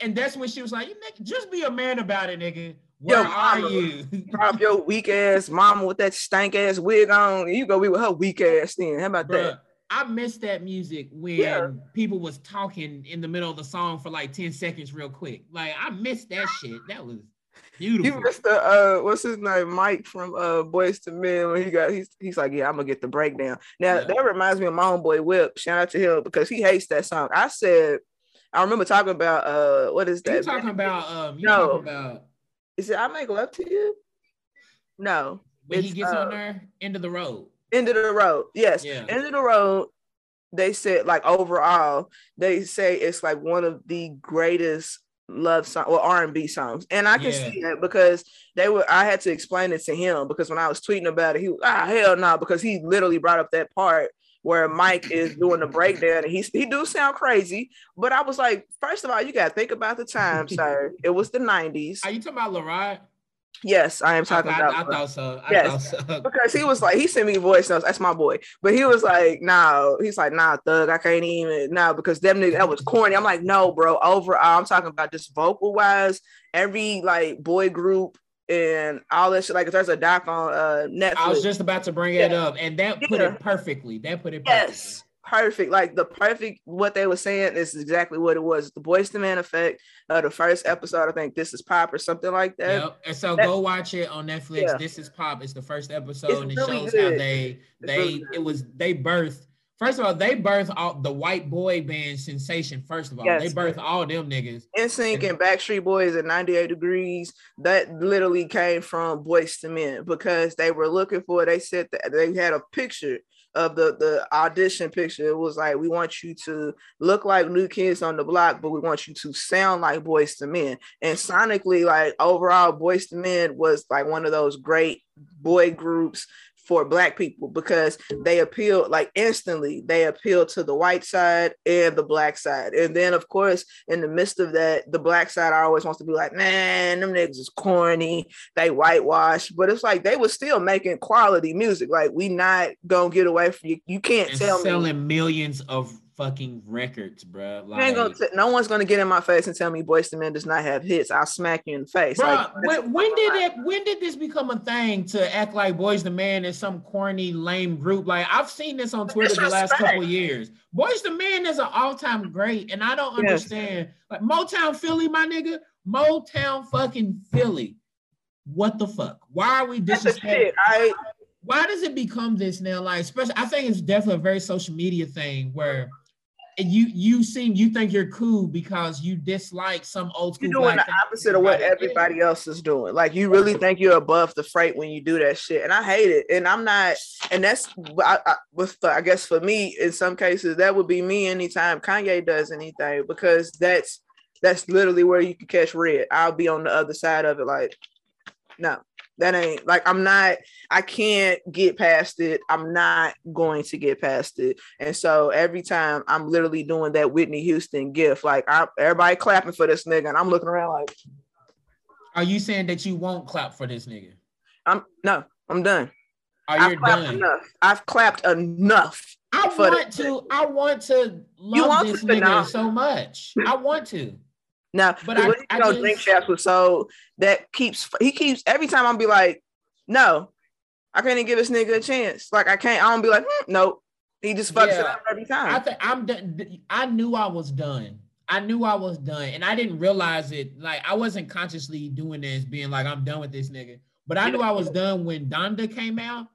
and that's when she was like, "You make just be a man about it, nigga." Where Yo, are you? Drop your weak ass mama with that stank ass wig on. You go be with her weak ass then. How about Bruh, that? I missed that music when yeah. people was talking in the middle of the song for like 10 seconds real quick. Like I missed that shit. That was beautiful. You missed the uh what's his name? Mike from uh Boyz II Men when he got he's he's like, Yeah, I'm gonna get the breakdown. Now yeah. that reminds me of my homeboy Whip. Shout out to him because he hates that song. I said I remember talking about uh what is that? You talking about um you no. talking about is it I make love to you? No. When he gets uh, on there, end of the road. End of the road. Yes. Yeah. End of the road. They said like overall, they say it's like one of the greatest love song or R&B songs. And I can yeah. see that because they were I had to explain it to him because when I was tweeting about it, he was ah hell no, because he literally brought up that part where Mike is doing the breakdown and he he do sound crazy. But I was like, first of all, you gotta think about the time, sir. It was the 90s. Are you talking about Larod? Yes, I am talking I, about. I, I thought so. I yes, thought so. because he was like, he sent me voice notes. That's my boy. But he was like, no, he's like, nah, thug, I can't even nah, because them niggas, that was corny. I'm like, no, bro. Overall, I'm talking about just vocal wise, every like boy group and all that shit. Like, if there's a doc on uh Netflix. I was just about to bring yeah. it up, and that put yeah. it perfectly. That put it perfectly. Yes perfect. Like the perfect what they were saying is exactly what it was. The Boyz II Men effect. Uh, the first episode, I think this is pop or something like that. Yep. And so that, go watch it on Netflix. Yeah. This is pop. It's the first episode, it's and it really shows good. how they they really it was they birthed. First of all, they birthed all the white boy band sensation. First of all, yes. they birthed all them niggas. NSYNC and Backstreet Boys at 98 Degrees. That literally came from Boyz II Men because they were looking for. They said that they had a picture of the the audition picture. It was like we want you to look like New Kids on the Block, but we want you to sound like Boyz II Men. And sonically, like overall, Boyz II Men was like one of those great boy groups for black people because they appeal like instantly they appeal to the white side and the black side. And then of course in the midst of that the black side always wants to be like man them niggas is corny. They whitewash. But it's like they were still making quality music. Like we not gonna get away from you you can't and tell selling me. millions of fucking records, bro. Like, t- no one's gonna get in my face and tell me Boyz II Men does not have hits. I'll smack you in the face. Bro, like, when, when did it? When did this become a thing to act like Boyz II Men is some corny, lame group? Like I've seen this on Twitter the last couple years. Boyz II Men is an all-time great, and I don't understand. Yes. Like Motown Philly, my nigga, Motown fucking Philly. What the fuck? Why are we disrespecting? I why does it become this now? Like, especially, I think it's definitely a very social media thing where you you seem you think you're cool because you dislike some old school. You're doing the opposite of what everybody else is doing. Like you really think you're above the freight when you do that shit, and I hate it. And I'm not. And that's I, I, with I guess for me in some cases that would be me anytime Kanye does anything because that's that's literally where you can catch red. I'll be on the other side of it. Like no, that ain't like I'm not, I can't get past it. I'm not going to get past it. And so every time I'm literally doing that Whitney Houston gift, like I, everybody clapping for this nigga, and I'm looking around like, Are you saying that you won't clap for this nigga? I'm no, I'm done. Are you done? Enough. I've clapped enough. I want to, I want to love want this nigga so much. I want to. Now, but I, I know just, drink champs was so that keeps he keeps every time I'm be like, no, I can't even give this nigga a chance. Like I can't. I don't be like, hmm, nope. He just fucks yeah, it up every time. I think I'm done. I knew I was done. I knew I was done, and I didn't realize it. Like I wasn't consciously doing this, being like, I'm done with this nigga. But I knew I was done when Donda came out,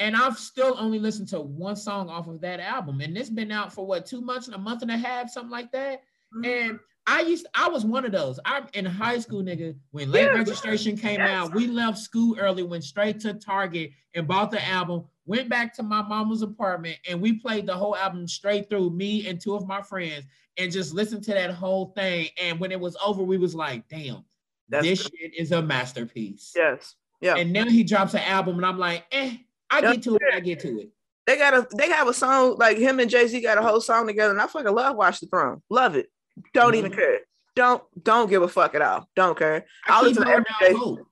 and I've still only listened to one song off of that album, and it's been out for what two months, and a month and a half, something like that. Mm-hmm. And I used I was one of those. I'm in high school, nigga. When late yeah, registration came out, we left school early, went straight to Target and bought the album. went back to my mama's apartment, and we played the whole album straight through, me and two of my friends, and just listened to that whole thing. And when it was over, we was like, damn, That's this good. shit is a masterpiece. Yes. Yeah. And now he drops an album, and I'm like, eh, I get to it. I get to it. They got a they have a song like him and Jay Z got a whole song together, and I fucking love Watch the Throne. Love it. Don't mm-hmm. even care. Don't don't give a fuck at all. Don't care. I, I listen to every day.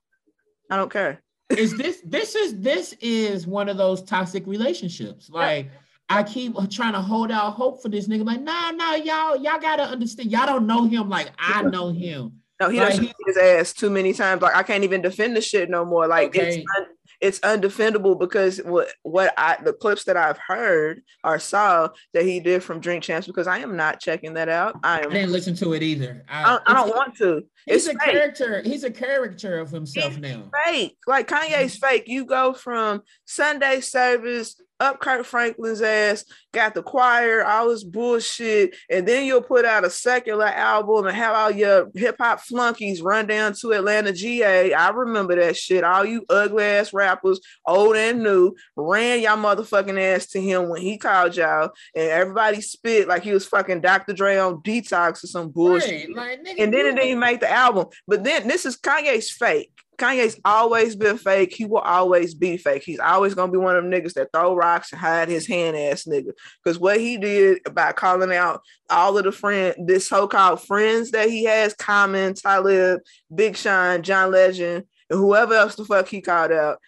I don't care. is this this is this is one of those toxic relationships? Like. Yeah. I keep trying to hold out hope for this nigga. Like, nah, nah, y'all, y'all gotta understand. Y'all don't know him like I know him. No, he like, does his ass too many times. Like I can't even defend the shit no more. Like okay. it's un- it's undefendable because what what I the clips that I've heard or saw that he did from Drink Champs because I am not checking that out. I am. I didn't listen to it either. I, I, don't, I don't want to. He's it's a fake. character. He's a caricature of himself he's now. Fake. Like Kanye's mm. fake. You go from Sunday service up Kirk Franklin's ass, got the choir, all this bullshit, and then you'll put out a secular album and have all your hip hop flunkies run down to Atlanta GA. I remember that shit. All you ugly ass rappers, old and new, ran y'all motherfucking ass to him when he called y'all, and everybody spit like he was fucking Dr. Dre on detox or some bullshit. Right, like, nigga, and then it didn't make the album. But then this is Kanye's fake. Kanye's always been fake. He will always be fake. He's always gonna be one of them niggas that throw rocks and hide his hand ass nigga. Because what he did by calling out all of the friend, this so-called friends that he has, Common, Talib, Big Sean, John Legend, and whoever else the fuck he called out.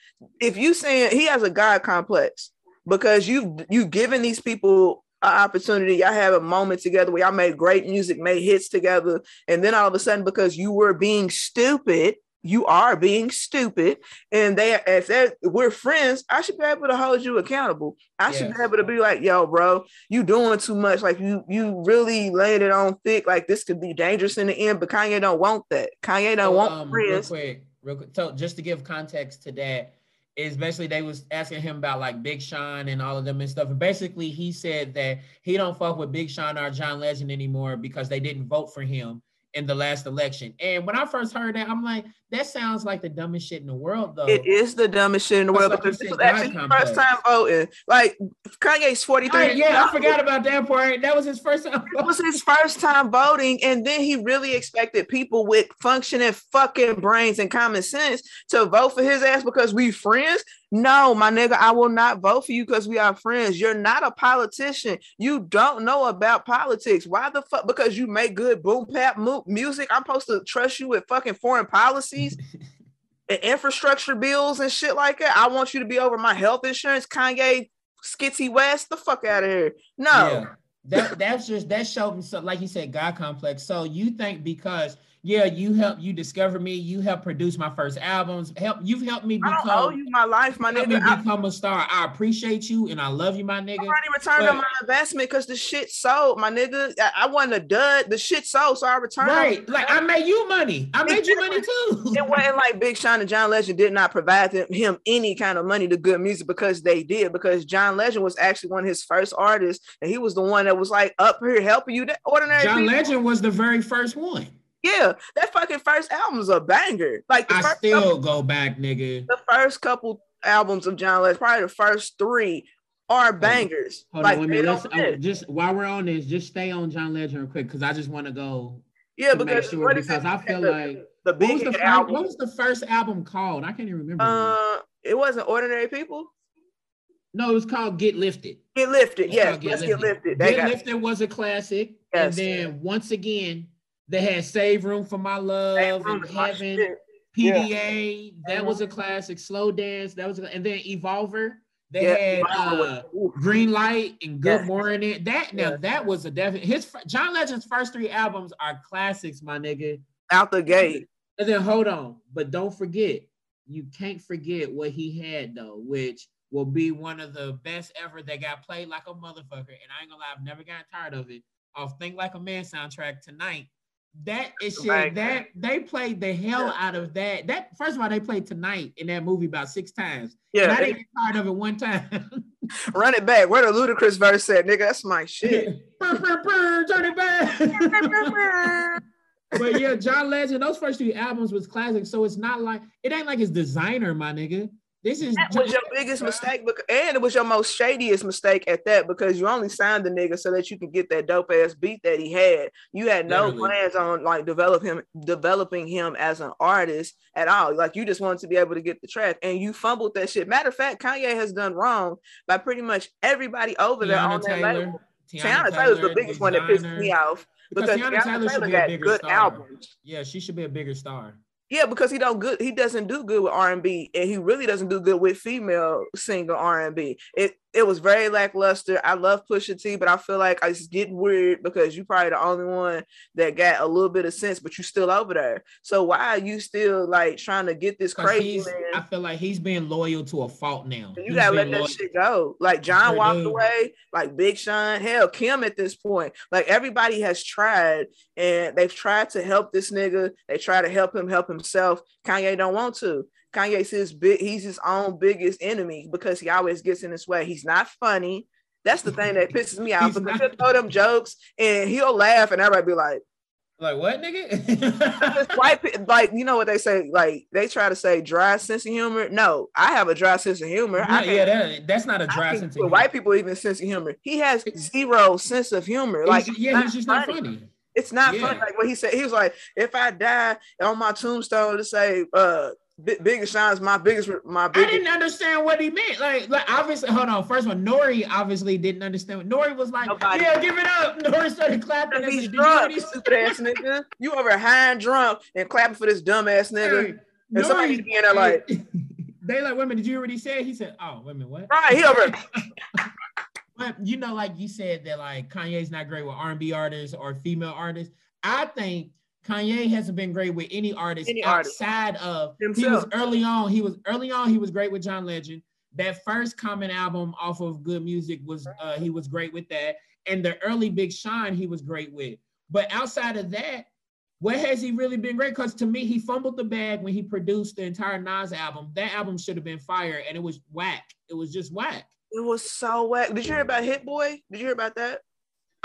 If you saying he has a God complex because you've you've given these people an opportunity. Y'all have a moment together where y'all made great music, made hits together, and then all of a sudden, because you were being stupid you are being stupid and they as we're friends i should be able to hold you accountable. I should be able to be like yo bro you doing too much. Like you you really laying it on thick. Like this could be dangerous in the end but kanye don't want that. Kanye don't so, want um, friends. real quick real quick so just to give context to that is basically they was asking him about like Big Sean and all of them and stuff. And basically he said that he don't fuck with Big Sean or John Legend anymore because they didn't vote for him in the last election. And when I first heard that, I'm like, that sounds like the dumbest shit in the world, though. It is the dumbest shit in the world like because this was actually first time voting. Like Kanye's 43. Right, yeah, I forgot about that part. That was his first time. It was his first time voting, and then he really expected people with functioning fucking brains and common sense to vote for his ass because we friends. No, my nigga, I will not vote for you because we are friends. You're not a politician. You don't know about politics. Why the fuck? Because you make good boom bap music. I'm supposed to trust you with fucking foreign policies and infrastructure bills and shit like that. I want you to be over my health insurance. Kanye, Skitty West, the fuck out of here. No. Yeah. That that's just that showed me so like you said, God complex. So you think because yeah, you helped you discover me. You helped produce my first albums. Help you've helped me become. I owe you my life, my nigga. Me become a star. I appreciate you and I love you, my nigga. I already returned but, on my investment because the shit sold, my nigga. I, I wasn't a dud. The shit sold, so I returned. Right, like I made you money. I made you money too. it wasn't like Big Sean and John Legend did not provide him any kind of money to good music because they did. Because John Legend was actually one of his first artists, and he was the one that was like up here helping you. That ordinary. John people. Legend was the very first one. Yeah, that fucking first album's a banger. Like I still couple, go back, nigga. The first couple albums of John Legend, probably the first three, are bangers. Hold like, on, wait Let's just while we're on this, just stay on John Legend real quick because I just want to go. Yeah, because sure, because I feel the, like the big what was the, album. what was the first album called? I can't even remember. Uh, it wasn't Ordinary People. No, it was called Get Lifted. Get Lifted, yes. Get Let's Lifted. Get Lifted. Get Lifted was a classic. Yes. And then once again, they had Save Room for My Love and Heaven. PDA, yeah. that was a classic. Slow Dance, that was, a, and then Evolver. They yeah, had uh, Green Light and Good yeah. Morning. That now that was a definite. His John Legend's first three albums are classics, my nigga. Out the gate. And then hold on, but don't forget, you can't forget what he had though, which will be one of the best ever that got played like a motherfucker. And I ain't gonna lie, I've never gotten tired of it. Off Think Like a Man soundtrack tonight that is shit. That they played the hell out of that. That first of all, they played tonight in that movie about six times. Yeah, and I didn't get tired of it one time. Run it back. Where the Ludacris verse said, nigga, that's my shit. burr, burr, burr, turn it back. but yeah, John Legend, those first two albums was classic. So it's not like it ain't like his Desiigner, my nigga. This is that was your biggest mistake, and it was your most shadiest mistake at that because you only signed the nigga so that you could get that dope ass beat that he had. You had no Literally. plans on like develop him, developing him as an artist at all. Like you just wanted to be able to get the track, and you fumbled that shit. Matter of fact, Kanye has done wrong by pretty much everybody over Teyana there on Taylor, that label. Teyana, Teyana Taylor's the biggest designer. one that pisses me off because, because Teyana, Teyana Taylor, Taylor got good star. albums. Yeah, she should be a bigger star. Yeah, because he don't good. He doesn't do good with R and B, and he really doesn't do good with female singer R and B. It it was very lackluster. I love Pusha T, but I feel like it's getting weird because you're probably the only one that got a little bit of sense, but you're still over there. So why are you still like trying to get this crazy? I feel like he's being loyal to a fault now. You gotta let that shit go. Like John sure walked away, like Big Sean, hell, Kim at this point. Like everybody has tried and they've tried to help this nigga. They try to help him help himself. Kanye don't want to. Kanye's his big, he's his own biggest enemy because he always gets in his way. He's not funny. That's the thing that pisses me off because he'll throw them jokes and he'll laugh and everybody be like, like what, nigga? white, like you know what they say, like they try to say dry sense of humor. No, I have a dry sense of humor. Yeah, yeah that, that's not a dry sense of humor. White people even sense of humor. He has zero sense of humor. Like yeah, he's just funny. not funny. It's not yeah. funny. Like what he said, he was like, if I die on my tombstone to say, uh, B- Biggest Sean's my biggest, my biggest. I didn't understand what he meant. Like, like obviously, hold on. First one, N.O.R.E. obviously didn't understand. What, N.O.R.E. was like, Nobody. "Yeah, give it up." N.O.R.E. started clapping. He's drunk, you stupid ass nigga. You over high and drunk and clapping for this dumb ass nigga. Hey, and N.O.R.E., somebody being there like, they like, women. Did you already say? He said, "Oh, women, what?" Right, he over. but you know, like you said that like Kanye's not great with R&B artists or female artists. I think Kanye hasn't been great with any artist any outside artist. of Himself. he was early on. He was early on. He was great with John Legend. That first Common album off of Good Music was uh, he was great with that, and the early Big Sean he was great with. But outside of that, what has he really been great? Because to me, he fumbled the bag when he produced the entire Nas album. That album should have been fire, and it was whack. It was just whack. It was so whack. Did you hear about Hit Boy? Did you hear about that?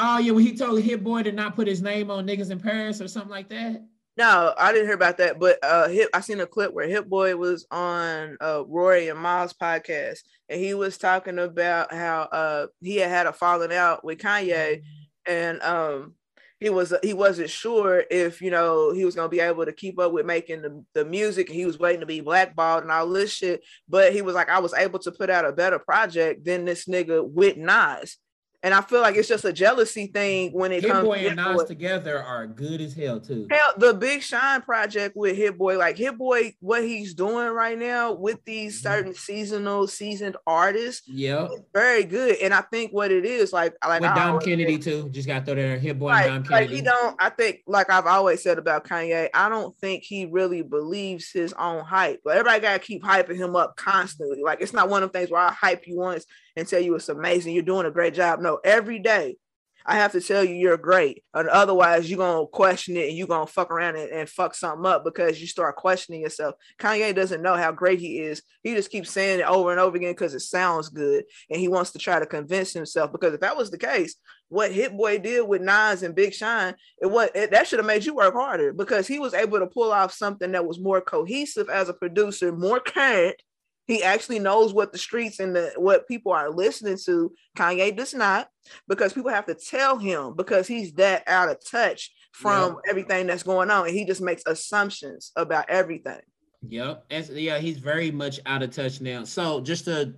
Oh yeah, when he told Hit Boy to not put his name on niggas in Paris or something like that. No, I didn't hear about that. But uh, Hip, I seen a clip where Hit Boy was on uh Rory and Miles podcast, and he was talking about how uh he had had a falling out with Kanye, and um he was he wasn't sure if you know he was gonna be able to keep up with making the, the music he was waiting to be blackballed and all this shit but he was like i was able to put out a better project than this nigga with nas and I feel like it's just a jealousy thing when it Hit comes. Boy and Nas together are good as hell too. Hell, the Big Shine project with Hit Boy, like Hit Boy, what he's doing right now with these mm-hmm. certain seasonal seasoned artists, yeah, very good. And I think what it is like, like with Dom Kennedy too, just got throw there. Hit Boy like, and Dom Kennedy. Like he don't. I think, like I've always said about Kanye, I don't think he really believes his own hype. But everybody gotta keep hyping him up constantly. Like it's not one of the things where I hype you once and tell you it's amazing, you're doing a great job. No, every day I have to tell you you're great. And otherwise, you're gonna question it and you're gonna fuck around and, and, fuck something up because you start questioning yourself. Kanye doesn't know how great he is. He just keeps saying it over and over again because it sounds good and he wants to try to convince himself. Because if that was the case, what Hit Boy did with Nas and Big Shine, it was it, that should have made you work harder because he was able to pull off something that was more cohesive as a producer, more current, he actually knows what the streets and the what people are listening to. Kanye does not, because people have to tell him because he's that out of touch from yep. everything that's going on, and he just makes assumptions about everything. Yep, and yeah, he's very much out of touch now. So just to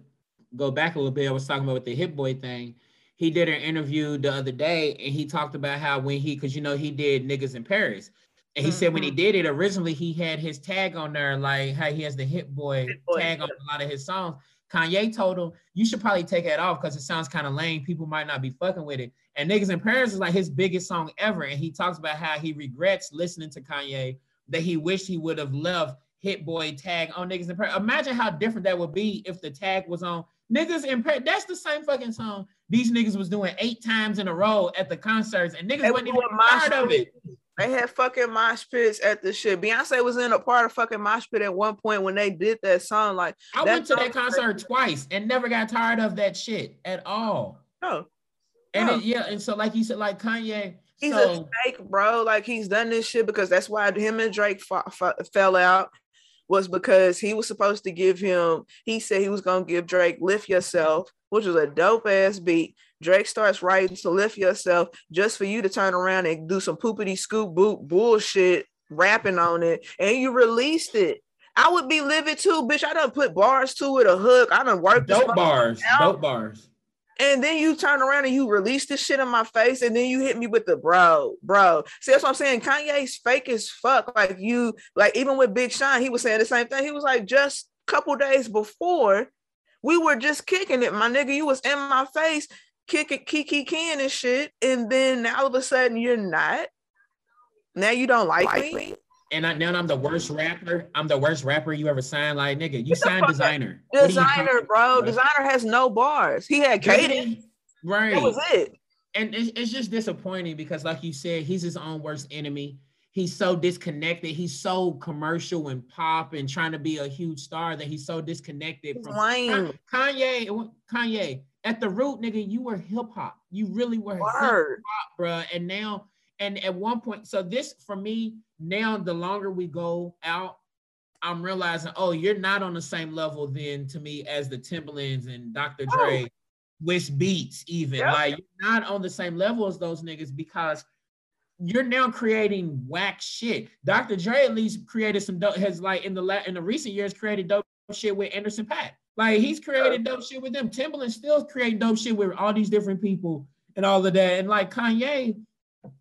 go back a little bit, I was talking about with the Hit Boy thing. He did an interview the other day, and he talked about how when he, because you know he did niggas in Paris, and he mm-hmm. said when he mm-hmm. did it originally, he had his tag on there, like how he has the Hit Boy, Hit Boy tag on a lot of his songs. Kanye told him, you should probably take that off because it sounds kind of lame. People might not be fucking with it. And Niggas in Paris is like his biggest song ever. And he talks about how he regrets listening to Kanye, that he wished he would have left Hit Boy tag on Niggas in Paris. Imagine how different that would be if the tag was on Niggas in Paris. That's the same fucking song these niggas was doing eight times in a row at the concerts, and niggas wasn't even tired of it. They had fucking mosh pits at the shit. Beyonce was in a part of fucking mosh pit at one point when they did that song. Like I went to that concert twice and never got tired of that shit at all. No. And no. It, yeah, and so like you said, like Kanye. He's so, a fake, bro. Like he's done this shit because that's why him and Drake fell out. was because he was supposed to give him, he said he was gonna give Drake Lift Yourself, which was a dope ass beat. Drake starts writing to lift yourself just for you to turn around and do some poopity scoop boot bullshit, rapping on it, and you released it. I would be livid too, bitch. I done put bars to it, a hook. I done worked dope bars, dope bars. And then you turn around and you release this shit in my face, and then you hit me with the bro, bro. See, that's what I'm saying. Kanye's fake as fuck. Like you, like even with Big Sean, he was saying the same thing. He was like, just a couple days before, we were just kicking it, my nigga. You was in my face, kicking Kiki Ken and shit, and then all of a sudden you're not. Now you don't like, like me and I, now I'm the worst rapper. I'm the worst rapper you ever signed. Like nigga, you signed designer. Desiigner, bro. Desiigner has no bars. He had Katie. Right. That was it. And it's, it's just disappointing because, like you said, he's his own worst enemy. He's so disconnected. He's so commercial and pop and trying to be a huge star that he's so disconnected from. Kanye. Kanye, at the root, nigga, you were hip hop. You really were hip hop, bro. And now, and at one point, so this for me, now the longer we go out, I'm realizing, oh, you're not on the same level then to me as the Timbalands and Dr. Oh. Dre, oh. Beatz, even. Yep. Like you're not on the same level as those niggas because you're now creating whack shit. Dr. Dre at least created some dope, has like in the la- in the recent years created dope shit with Anderson .Paak. Like he's created dope shit with them. Timbaland still creating dope shit with all these different people and all of that. And like Kanye,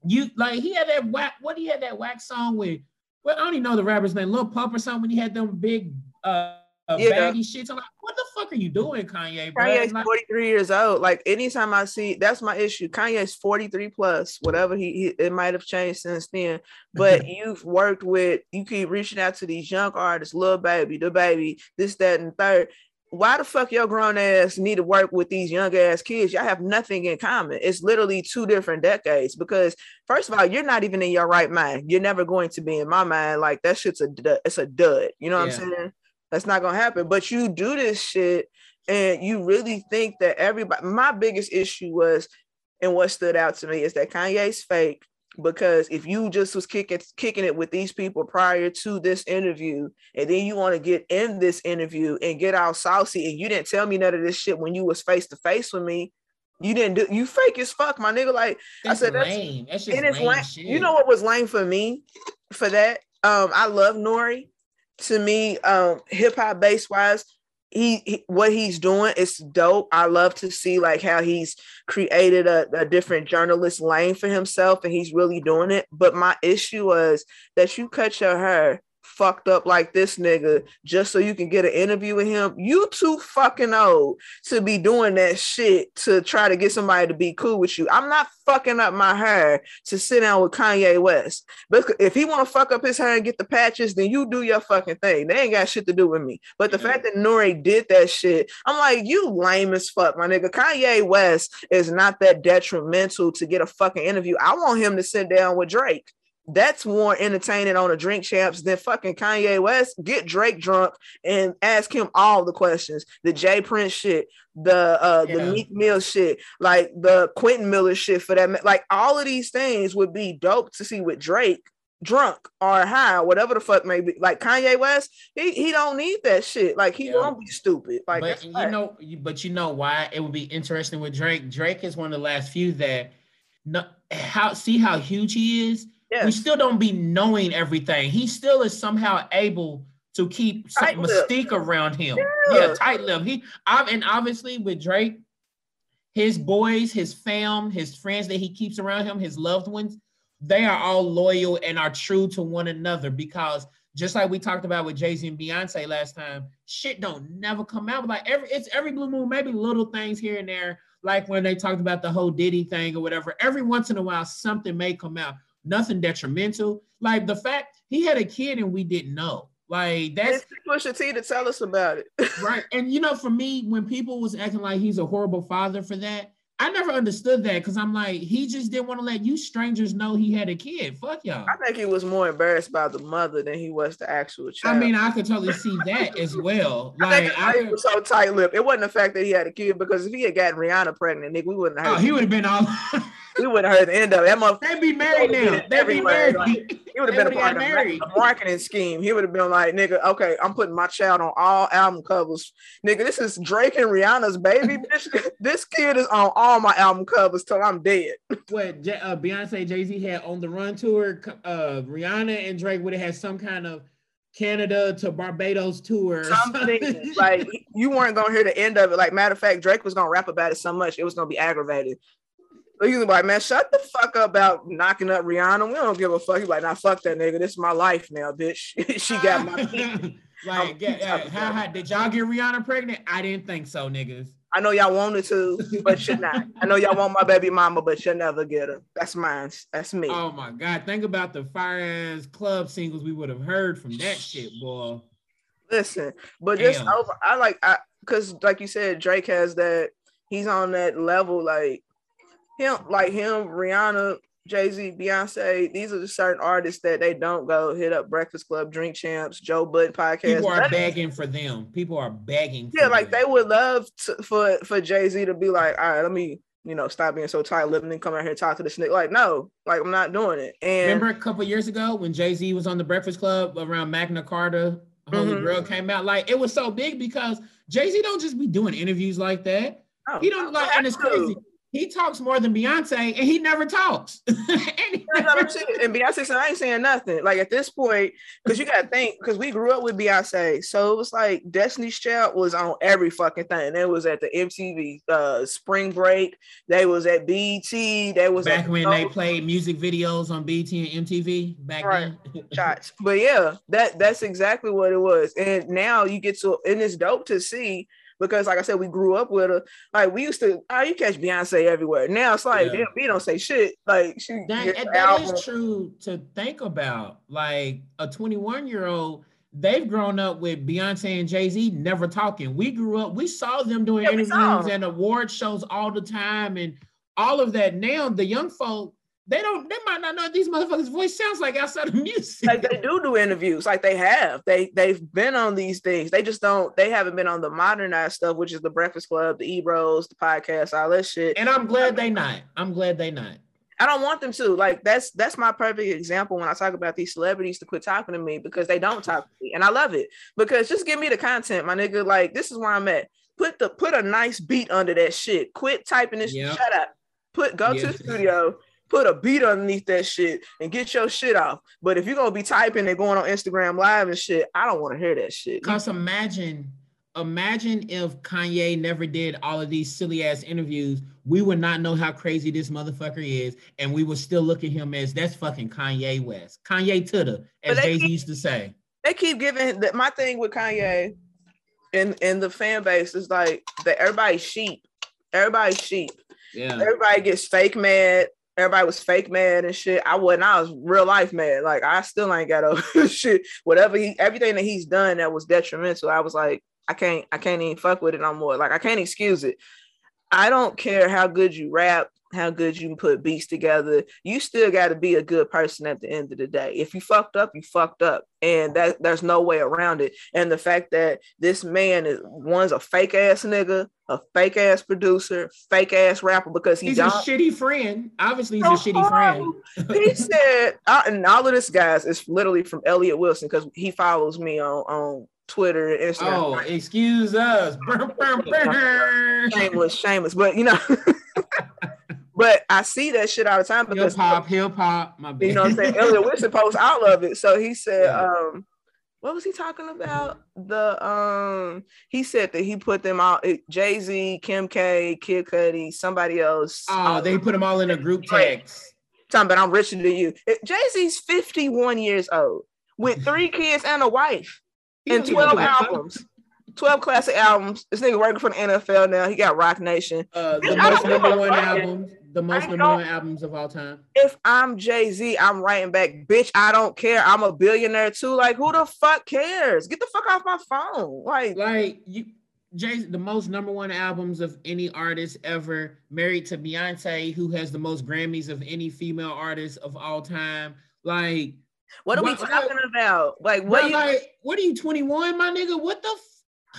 you like he had that whack. What he had that whack song with? Well, I don't even know the rapper's name. Lil Pump or something. When he had them big uh, uh yeah. baggy shit. I'm like, what the fuck are you doing, Kanye? Bro? Kanye's like, 43 years old. Like anytime I see, that's my issue. Kanye's 43 plus. Whatever he, he it might have changed since then. But you've worked with. You keep reaching out to these young artists, Lil Baby, the baby, this, that, and third why the fuck your grown ass need to work with these young ass kids? Y'all have nothing in common. It's literally two different decades. Because first of all, you're not even in your right mind. You're never going to be in my mind. Like that shit's a it's a dud. You know what yeah. I'm saying? That's not gonna happen. But you do this shit, and you really think that everybody. My biggest issue was, and what stood out to me is that Kanye's fake because if you just was kicking kicking it with these people prior to this interview and then you want to get in this interview and get all saucy and you didn't tell me none of this shit when you was face to face with me you didn't do you fake as fuck my nigga like that's i said lame. that's, that's just lame, lame. You know what was lame for me for that um i love N.O.R.E. to me um hip-hop base wise he, he, what he's doing is dope. I love to see like how he's created a, a, different journalist lane for himself and he's really doing it. But my issue was that you cut your hair fucked up like this nigga just so you can get an interview with him. You too fucking old to be doing that shit to try to get somebody to be cool with you. I'm not fucking up my hair to sit down with Kanye West. But if he want to fuck up his hair and get the patches, then you do your fucking thing. They ain't got shit to do with me. But the fact that N.O.R.E. did that shit, I'm like, you lame as fuck, my nigga. Kanye West is not that detrimental to get a fucking interview. I want him to sit down with Drake that's more entertaining on a drink champs than fucking Kanye West. Get Drake drunk and ask him all the questions. The J. Prince shit, the uh yeah. the Meek Mill shit, like the Quentin Miller shit for that. Like all of these things would be dope to see with Drake drunk or high, whatever the fuck may be. Like Kanye West, he, he don't need that shit. Like he yeah. won't be stupid. Like but you know, but you know why it would be interesting with Drake. Drake is one of the last few that no, how see how huge he is We still don't be knowing everything. He still is somehow able to keep some mystique around him. Yeah. yeah, tight lip. He I've and obviously with Drake, his boys, his fam, his friends that he keeps around him, his loved ones, they are all loyal and are true to one another because just like we talked about with Jay Z and Beyonce last time, shit don't never come out. Like every it's every blue moon, maybe little things here and there, like when they talked about the whole Diddy thing or whatever. Every once in a while, something may come out nothing detrimental. Like the fact he had a kid and we didn't know. Like that's Pusha T to tell us about it. right. And you know, for me, when people was acting like he's a horrible father for that, I never understood that because I'm like, he just didn't want to let you strangers know he had a kid. Fuck y'all. I think he was more embarrassed about the mother than he was the actual child. I mean, I could totally see that as well. Like, I, he was so tight lipped. It wasn't the fact that he had a kid because if he had gotten Rihanna pregnant, Nick, we wouldn't have. Oh, he would have been all. we wouldn't have heard the end of it. That mother- They be married now. They be married. Like, he would have been a part of the marketing scheme. He would have been like, nigga, okay, I'm putting my child on all album covers. Nigga, this is Drake and Rihanna's baby. bitch. this kid is on all my album covers till I'm dead. What uh, Beyonce, Jay Z had on the run tour, uh, Rihanna and Drake would have had some kind of Canada to Barbados tour. Something like you weren't gonna hear the end of it. Like matter of fact, Drake was gonna rap about it so much it was gonna be aggravated. He's like, man, shut the fuck up about knocking up Rihanna. We don't give a fuck. He's like, nah, fuck that nigga. This is my life now, bitch. she got my like, yeah, how, how, did y'all get Rihanna pregnant? I didn't think so, niggas. I know y'all wanted to, but should not. I know y'all want my baby mama, but you'll never get her. That's mine. That's me. Oh my god! Think about the fire ass club singles we would have heard from that shit, boy. Listen, but Damn. just over, I like I because like you said, Drake has that. He's on that level, like him, like him, Rihanna, Jay Z, Beyonce, these are the certain artists that they don't go hit up Breakfast Club, Drink Champs, Joe Budden podcast. People are begging for them. People are begging. yeah, like them. they would love to, for for Jay Z to be like, all right, let me you know stop being so tight living and come out here and talk to this nigga. Like, no, like I'm not doing it. And remember a couple years ago when Jay Z was on the Breakfast Club around Magna Carta, Holy mm-hmm. Grail came out. Like it was so big because Jay Z don't just be doing interviews like that. Oh, he don't like, and it's crazy he talks more than Beyonce, and he never talks. and, and Beyonce said, "I ain't saying nothing." Like at this point, because you got to think, because we grew up with Beyonce, so it was like Destiny's Child was on every fucking thing. It was at the MTV uh, Spring Break. They was at BT. They was back when they played music videos on BT and MTV. Back right. then, shots. But yeah, that that's exactly what it was. And now you get to, and it's dope to see because like I said, we grew up with her. Like we used to, oh, you catch Beyonce everywhere. Now it's like, yeah. damn, we don't say shit. Like she that, that is true to think about. Like a 21 year old, they've grown up with Beyonce and Jay Z never talking. We grew up, we saw them doing yeah, interviews and award shows all the time and all of that. Now the young folk they don't they might not know these motherfuckers voice sounds like outside of music like they do do interviews like they have they they've been on these things they just don't they haven't been on the modernized stuff which is the breakfast club the ebros the podcast all that shit and i'm glad they not i'm glad they not I don't want them to. Like that's that's my perfect example when I talk about these celebrities to quit talking to me because they don't talk to me, and I love it because just give me the content, my nigga. Like this is where I'm at. Put the put a nice beat under that shit. Quit typing this. Yep. Shut up. Put go to the studio put a beat underneath that shit and get your shit off. But if you're gonna be typing and going on Instagram live and shit, I don't want to hear that shit. Cause imagine, imagine if Kanye never did all of these silly ass interviews, we would not know how crazy this motherfucker is, and we would still look at him as that's fucking Kanye West, Kanye Tutter, as Jay Z used to say. They keep giving that. My thing with Kanye and and the fan base is like that. Everybody's sheep. Everybody's sheep. Yeah. Everybody gets fake mad everybody was fake mad and shit. I wasn't. I was real life mad. Like I still ain't got over shit. Whatever he, everything that he's done that was detrimental. I was like, I can't, I can't even fuck with it no more. Like I can't excuse it. I don't care how good you rap how good you can put beats together. You still got to be a good person at the end of the day. If you fucked up, you fucked up, and that there's no way around it. And the fact that this man is one's a fake ass nigga, a fake ass producer, fake ass rapper because he he's a shitty friend. Obviously, he's a shitty friend. he said, and all of this guys is literally from Elliott Wilson because he follows me on on Twitter and Instagram. Oh, excuse us. shameless, shameless. But you know, But I see that shit all the time because hip hop, hip hop, my bad. You know what I'm saying? Elliott Wilson posts all of it. So he said, yeah. um, what was he talking about? The um he said that he put them all Jay-Z, Kim K, Kid Cudi, somebody else. Oh, they put them all in a group text. Talking about I'm richer than you. Jay-Z's 51 years old with three kids and a wife and 12 albums. 12 classic albums. This nigga working for the NFL now. He got Roc Nation. Uh, the most number one albums. The most number one albums of all time. If I'm Jay Z, I'm writing back, bitch. I don't care. I'm a billionaire too. Like, who the fuck cares? Get the fuck off my phone. Like, like you, Jay, the most number one albums of any artist ever. Married to Beyonce, who has the most Grammys of any female artist of all time. Like, what are what, we talking what, about? Like, what? Bro, you, like, what are you? 21, my nigga? What the?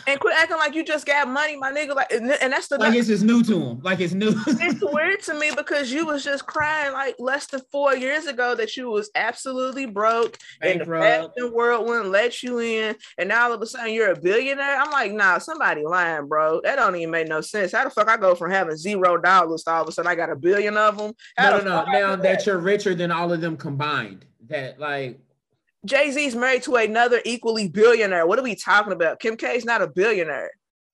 And quit acting like you just got money, my nigga. Like, and, and that's the like it's just new to him. Like it's new. it's weird to me because you was just crying like less than four years ago that you was absolutely broke and the fashion world wouldn't let you in, and now all of a sudden you're a billionaire. I'm like, nah, somebody lying, bro. That don't even make no sense. How the fuck I go from having zero dollars to all of a sudden I got a billion of them? How no, no, no. Now that? that you're richer than all of them combined, that like Jay Z's married to another equally billionaire. What are we talking about? Kim K's not a billionaire.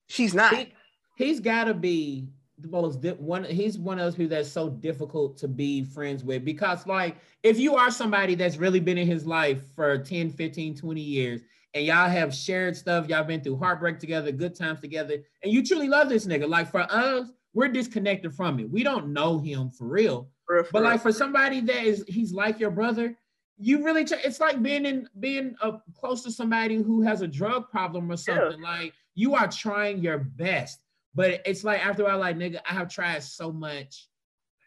She's not. He, has got to be the most one. He's one of those people that's so difficult to be friends with because, like, if you are somebody that's really been in his life for 10, 15, 20 years, and y'all have shared stuff, y'all been through heartbreak together, good times together, and you truly love this nigga. Like, for us, we're disconnected from it. We don't know him for real. For, but like for somebody that is he's like your brother, you really it's like being in being uh, close to somebody who has a drug problem or something yeah. like you are trying your best. But it's like after a while like nigga i have tried so much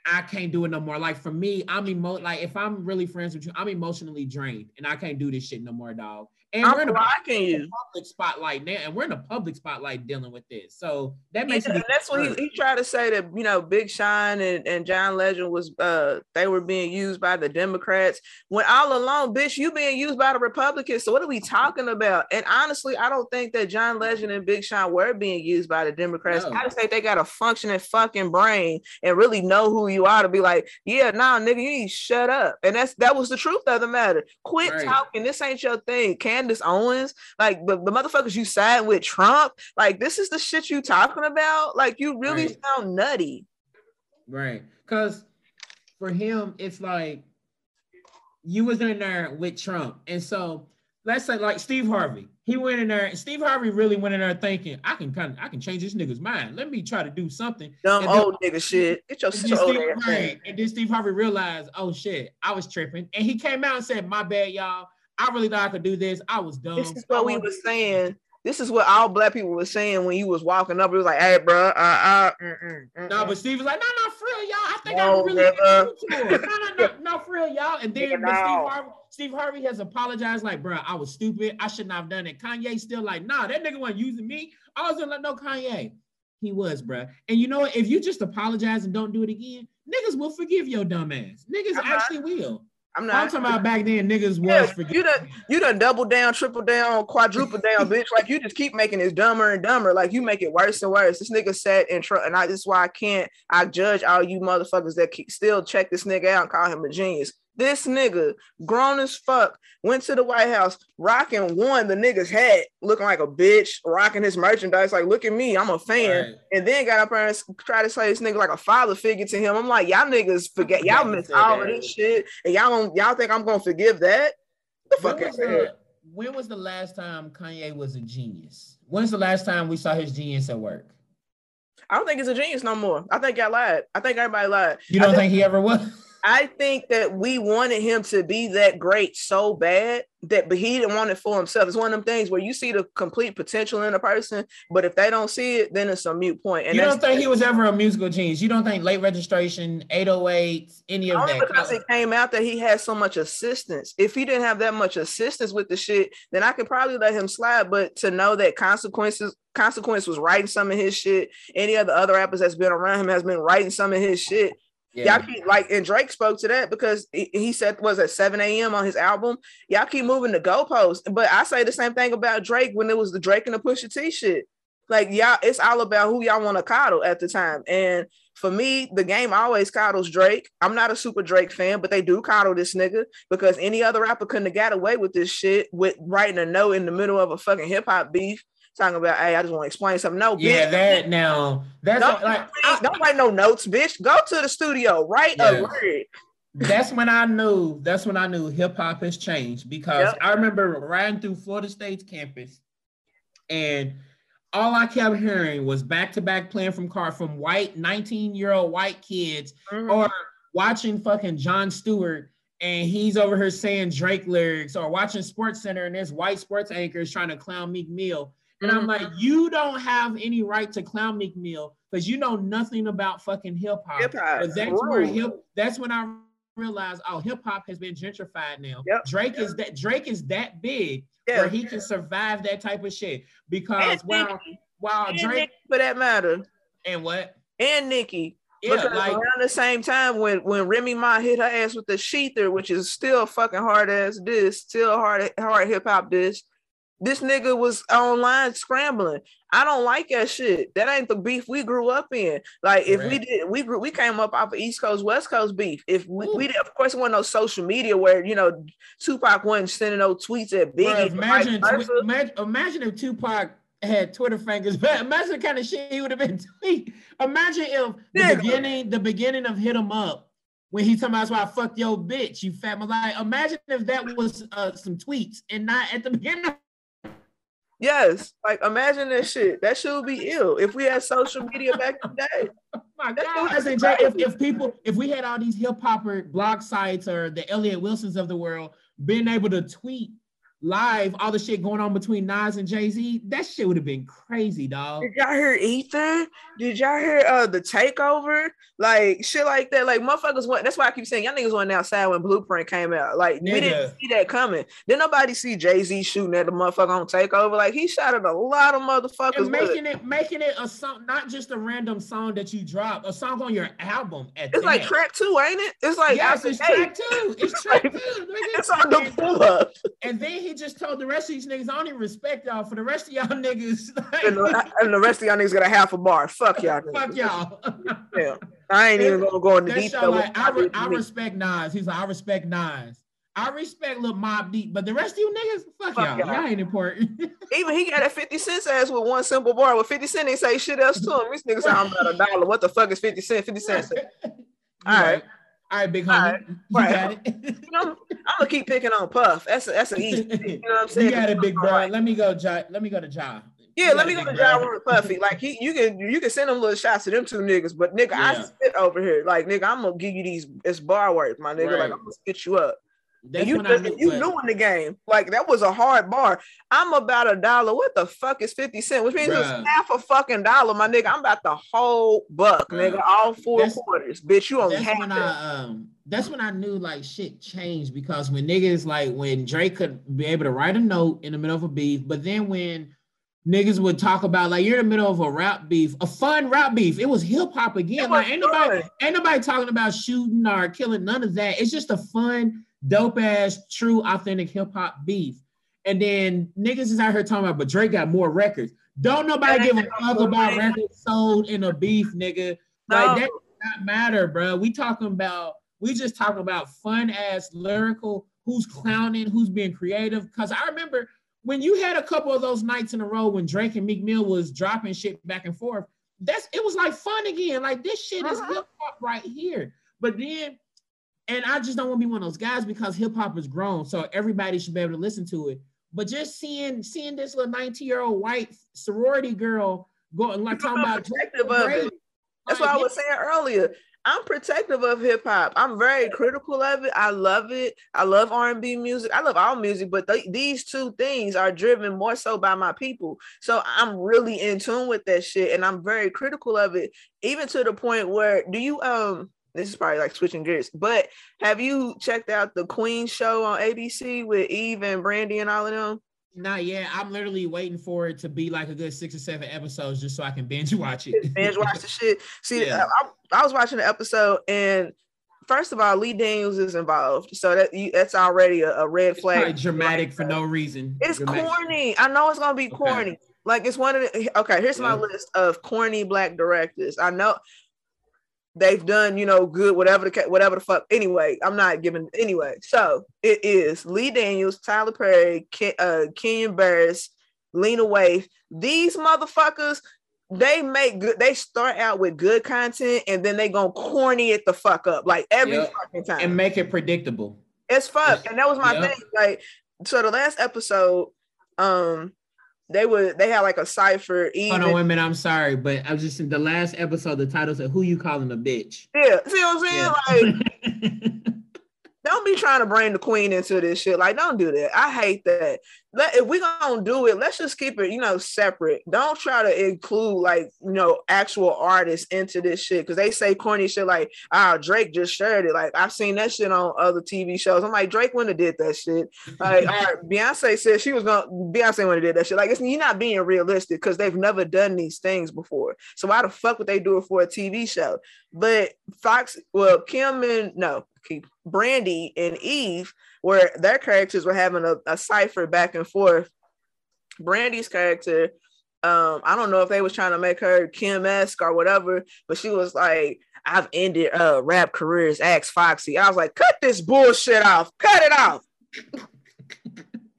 i can't do it no more. Like for me i'm emo like if i'm really friends with you i'm emotionally drained and i can't do this shit no more dog and I'm we're in a public, public spotlight now, and we're in a public spotlight dealing with this. So that makes yeah, that's what he, he, tried to say that you know Big Sean and, and John Legend was uh they were being used by the Democrats when all along, bitch, you being used by the Republicans. So what are we talking about? And honestly, I don't think that John Legend and Big Sean were being used by the Democrats. No. I just think they got a functioning fucking brain and really know who you are to be like, yeah, nah, nigga, you need to shut up. And that's that was the truth of the matter. Quit right. talking. This ain't your thing. Can Candace Owens, like the, the motherfuckers you side with Trump, like this is the shit you talking about. Like you really right. sound nutty. Right. Cause for him, it's like you was in there with Trump. And so let's say like Steve Harvey, he went in there. Steve Harvey really went in there thinking, I can kind of, I can change this nigga's mind. Let me try to do something. Dumb old nigga shit. Get your shit old Steve, And then Steve Harvey realized, oh shit, I was tripping. And he came out and said, My bad, y'all. I really thought I could do this. I was dumb. This is what we were saying. This is what all black people were saying when you was walking up. It was like, "Hey, bro, uh, uh, mm, mm, mm, no." But Steve was like, "No, no, for real, y'all. I think no, I really no, no, no, no, for real, y'all." And then no. Steve, Harvey, Steve Harvey has apologized, like, "Bro, I was stupid. I shouldn't have done it." Kanye still like, "Nah, that nigga wasn't using me. I was like, no, Kanye." He was, bro. And you know what? If you just apologize and don't do it again, niggas will forgive your dumb ass. Niggas uh-huh. actually will. I'm not. I'm talking about back then, niggas yeah, was forgetting. You done, you done double down, triple down, quadruple down, bitch. Like you just keep making this dumber and dumber. Like you make it worse and worse. This nigga sat in Trump, and I. This is why I can't. I judge all you motherfuckers that keep, still check this nigga out and call him a genius. This nigga, grown as fuck, went to the White House, rocking one the nigga's hat, looking like a bitch, rocking his merchandise. Like, look at me, I'm a fan. Right. And then got up there and tried to say this nigga like a father figure to him. I'm like, y'all niggas forget, y'all miss all of this shit, and y'all don't, y'all think I'm gonna forgive that? The fuck when was the, when was the last time Kanye was a genius? When's the last time we saw his genius at work? I don't think he's a genius no more. I think I lied. I think everybody lied. You don't think, think he ever was? I think that we wanted him to be that great so bad that, but he didn't want it for himself. It's one of them things where you see the complete potential in a person, but if they don't see it, then it's a mute point. And you don't think he was ever a musical genius? You don't think late registration, 808, any of that? Because it came out that he had so much assistance. If he didn't have that much assistance with the shit, then I could probably let him slide. But to know that consequences consequence was writing some of his shit. Any of the other rappers that's been around him has been writing some of his shit. Yeah. Y'all keep like, and Drake spoke to that because he said was at 7 a.m. on his album. Y'all keep moving the goalposts. But I say the same thing about Drake when it was the Drake and the Pusha T shit. Like y'all, it's all about who y'all want to coddle at the time. And for me, the game always coddles Drake. I'm not a super Drake fan, but they do coddle this nigga because any other rapper couldn't have got away with this shit with writing a note in the middle of a fucking hip hop beef talking about, hey, I just want to explain something. No, yeah, bitch. that now that's don't, like don't write no notes, bitch. Go to the studio, write yeah. a word. That's when I knew. That's when I knew hip hop has changed because yep. I remember riding through Florida State's campus, and all I kept hearing was back to back playing from car from white 19 year old white kids mm-hmm. or watching fucking Jon Stewart and he's over here saying Drake lyrics or watching SportsCenter and there's white sports anchors trying to clown Meek Mill. And I'm like, mm-hmm. you don't have any right to clown Meek Mill because you know nothing about fucking hip hop. That's where hip. That's when I realize, oh, hip hop has been gentrified now. Yep. Drake yep. is that Drake is that big yeah. where he can survive that type of shit. Because and while Nicki. while and Drake Nicki for that matter. And what? And Nicki. Yeah, because like, around the same time when when Remy Ma hit her ass with the shETHER, which is still fucking hard ass diss, still hard hard hip hop diss. This nigga was online scrambling. I don't like that shit. That ain't the beef we grew up in. Like if right. we did, we grew, we came up off of East Coast West Coast beef. If we, we did, of course, it wasn't no social media where you know Tupac wasn't sending no tweets at Biggie. Bro, imagine, tw- imagine, imagine if Tupac had Twitter fingers, but imagine the kind of shit he would have been tweet. Imagine if the yeah. beginning, the beginning of Hit 'em Up when he talking about why I fucked your bitch, you fat like imagine if that was uh, some tweets and not at the beginning Yes, like imagine that shit. That shit would be ill if we had social media back in the day. My God, if, if people, if we had all these hip hopper blog sites or the Elliott Wilsons of the world being able to tweet live all the shit going on between Nas and Jay Z, that shit would have been crazy, dog. Did y'all hear Ether? Did y'all hear uh the takeover? Like shit like that. Like motherfuckers went. That's why I keep saying y'all niggas went outside when Blueprint came out. Like Nigga. we didn't see that coming. Did nobody see Jay Z shooting at the motherfucker on takeover? Like he shot at a lot of motherfuckers. And making it making it a song, not just a random song that you drop, a song on your album. it's that. like track two, ain't it? It's like yes, it's track two. It's track two. it's on the pull up. And then he just told the rest of these niggas, I don't even respect y'all. For the rest of y'all niggas, like, and, the, and, the, rest of y'all niggas got a half a bar. Fuck y'all. Fuck y'all. yeah, I ain't even gonna go into detail. Like, I, re- I respect Nas. He's like, I respect Nas. I respect Lil Mobb Deep, but the rest of you niggas, fuck, fuck y'all. y'all. Y'all ain't important. Even he got a 50 cent ass with one simple bar. With 50 cent, they say shit else to him. These niggas I'm about a dollar. What the fuck is 50 cent? 50 cents. All right. All right, big homie. Right. You right. got it. you know, I'm gonna keep picking on Puff. That's a, that's an easy. You know what I'm saying? You got it, big bro. Right. Let me go, Ja. Let me go to Ja. Yeah, let me go to Ja Rule Puffy. Like he, you can you can send them little shots to them two niggas, but nigga, yeah. I spit over here. Like nigga, I'm gonna give you these. It's bar words, my nigga. Right. Like I'm gonna spit you up. That's you, knew, you knew in the game. Like that was a hard bar. I'm about a dollar. What the fuck is 50 cents? Which means Bruh. it's half a fucking dollar, my nigga. I'm about the whole buck, Bruh. nigga. All four that's, quarters. Bitch, you only that's when. I um that's when I knew like shit changed because when niggas like when Drake could be able to write a note in the middle of a beef, but then when niggas would talk about like you're in the middle of a rap beef, a fun rap beef. It was hip hop again. Like ain't nobody, ain't nobody talking about shooting or killing none of that. It's just a fun dope ass, true, authentic hip hop beef. And then niggas is out here talking about, but Drake got more records. Don't nobody give a fuck about records sold in a beef, nigga. Like that does not matter, bro. We talking about, we just talking about fun ass lyrical, who's clowning, who's being creative. Cause I remember when you had a couple of those nights in a row when Drake and Meek Mill was dropping shit back and forth, that's it was like fun again. Like this shit is uh-huh. hip hop right here. But then and I just don't want to be one of those guys because hip hop is grown, so everybody should be able to listen to it. But just seeing seeing this little 19 year old white sorority girl going like talking about protective of it. That's like, what I was saying earlier. I'm protective of hip hop. I'm very critical of it. I love it. I love R&B music. I love all music, but th- these two things are driven more so by my people. So I'm really in tune with that shit, and I'm very critical of it, even to the point where do you um this is probably like switching gears, but have you checked out the Queen show on ABC with Eve and Brandy and all of them? Not yet. I'm literally waiting for it to be like a good six or seven episodes just so I can binge watch it. binge watch the shit. See, yeah. I, I, was watching the episode and first of all, Lee Daniels is involved, so that you, that's already a, a red flag. dramatic for no reason. It's dramatic. corny. I know it's gonna be corny. Okay. Like it's one of the okay. Here's yeah. my list of corny black directors. I know they've done, you know, good, whatever the whatever the fuck. Anyway, I'm not giving anyway. So it is Lee Daniels, Tyler Perry, Ken, uh, Kenya Barris, Lena Waithe. These motherfuckers, they make good. They start out with good content and then they gonna corny it the fuck up like every yep. fucking time and make it predictable. It's fuck, and that was my yep. thing. Like, so the last episode, um, they would they had like a cipher. Even. Hold on, women. I'm sorry, but I was just in the last episode. The title said, "Who you calling a bitch?" Yeah, see what I'm saying? Yeah. Like don't be trying to bring the queen into this shit. Like, don't do that. I hate that. Let, if we gonna do it, let's just keep it, you know, separate. Don't try to include like you know actual artists into this shit because they say corny shit like, "Ah, oh, Drake just shared it." Like I've seen that shit on other TV shows. I'm like, Drake wouldn't have did that shit. Like, Beyonce said she was gonna. Beyonce wouldn't have did that shit. Like, it's you're not being realistic because they've never done these things before. So why the fuck would they do it for a TV show? But Fox, well, Kim and no, keep Brandy and Eve, where their characters were having a, a cipher back and forth. Brandy's character, um, I don't know if they was trying to make her Kim-esque or whatever, but she was like, I've ended uh rap careers, ask Foxy. I was like, cut this bullshit off, cut it off.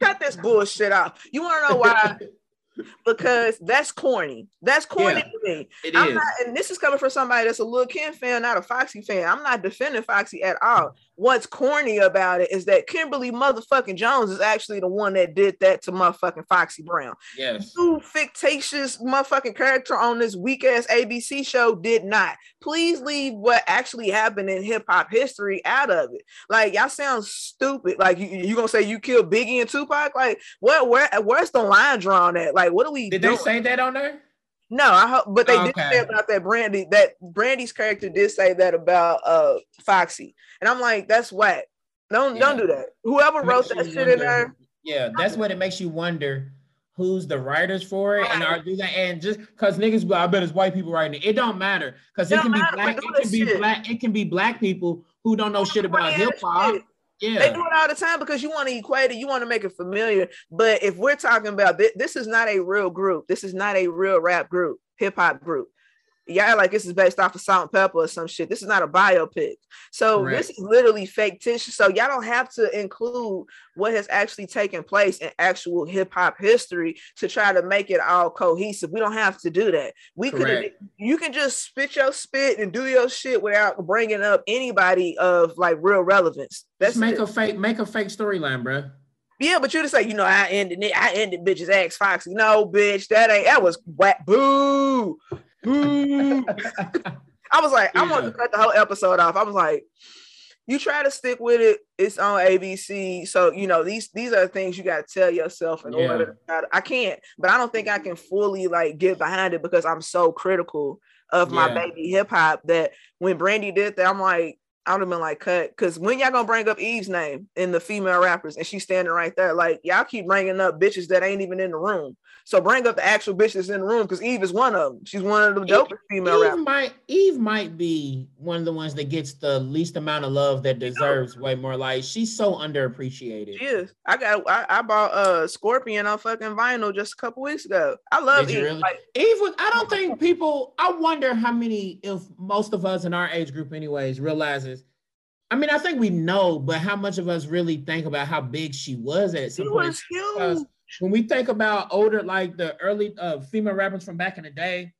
cut this bullshit off. You want to know why because that's corny. That's corny yeah, to me. It I'm is. Not, and this is coming from somebody that's a Lil Kim fan, not a Foxy fan. I'm not defending Foxy at all what's corny about it is that Kimberly motherfucking Jones is actually the one that did that to motherfucking Foxy Brown. Yes. You fictitious motherfucking character on this weak ass ABC show did not. Please leave what actually happened in hip hop history out of it. Like y'all sound stupid. Like you, you gonna say you killed Biggie and Tupac? Like what? Where? Where's the line drawn at? Like what are we? Did doing? they say that on there? No, I hope, but they oh, did say about that Brandy. That Brandy's character did say that about uh Foxy, and I'm like, that's whack. Don't yeah. don't do that. Whoever wrote that shit wonder, in there. Yeah, that's what it makes you wonder who's the writers for it, and are do that and just because niggas, I bet it's white people writing it. It don't matter because it, it can be black. It can be shit. black. It can be black people who don't know shit about hip hop yeah. They do it all the time because you want to equate it, you want to make it familiar. But if we're talking about this, this is not a real group. This is not a real rap group, hip hop group yeah, like this is based off of Salt-N-Pepa or some shit. This is not a biopic. So this is literally fake tissue. So y'all don't have to include what has actually taken place in actual hip hop history to try to make it all cohesive. We don't have to do that. We could you can just spit your spit and do your shit without bringing up anybody of like real relevance. That's just make it. a fake make a fake storyline, bro. Yeah, but you just say, you know, I ended it. I ended bitches X Foxy. No, bitch, that ain't that was whack. Boo. I was like, yeah. I wanted to cut the whole episode off. I was like, you try to stick with it. It's on ABC, so you know these these are the things you got to tell yourself in yeah. order. To, I can't, but I don't think I can fully like get behind it because I'm so critical of my yeah. baby hip hop that when Brandy did that, I'm like, I would have been like, cut. Because when y'all gonna bring up Eve's name in the female rappers and she's standing right there, like, y'all keep bringing up bitches that ain't even in the room. So bring up the actual bitches in the room because Eve is one of them. She's one of the dopest female Eve rappers. Might, Eve might be one of the ones that gets the least amount of love that deserves way more. Like, she's so underappreciated. She is. I got, I, I bought uh Scorpion on fucking vinyl just a couple weeks ago. I love Eve. Really? Like, Eve was, I don't think people, I wonder how many, if most of us in our age group, anyways, realizes I mean, I think we know, but how much of us really think about how big she was at some she point? Was huge. When we think about older, like the early uh, female rappers from back in the day,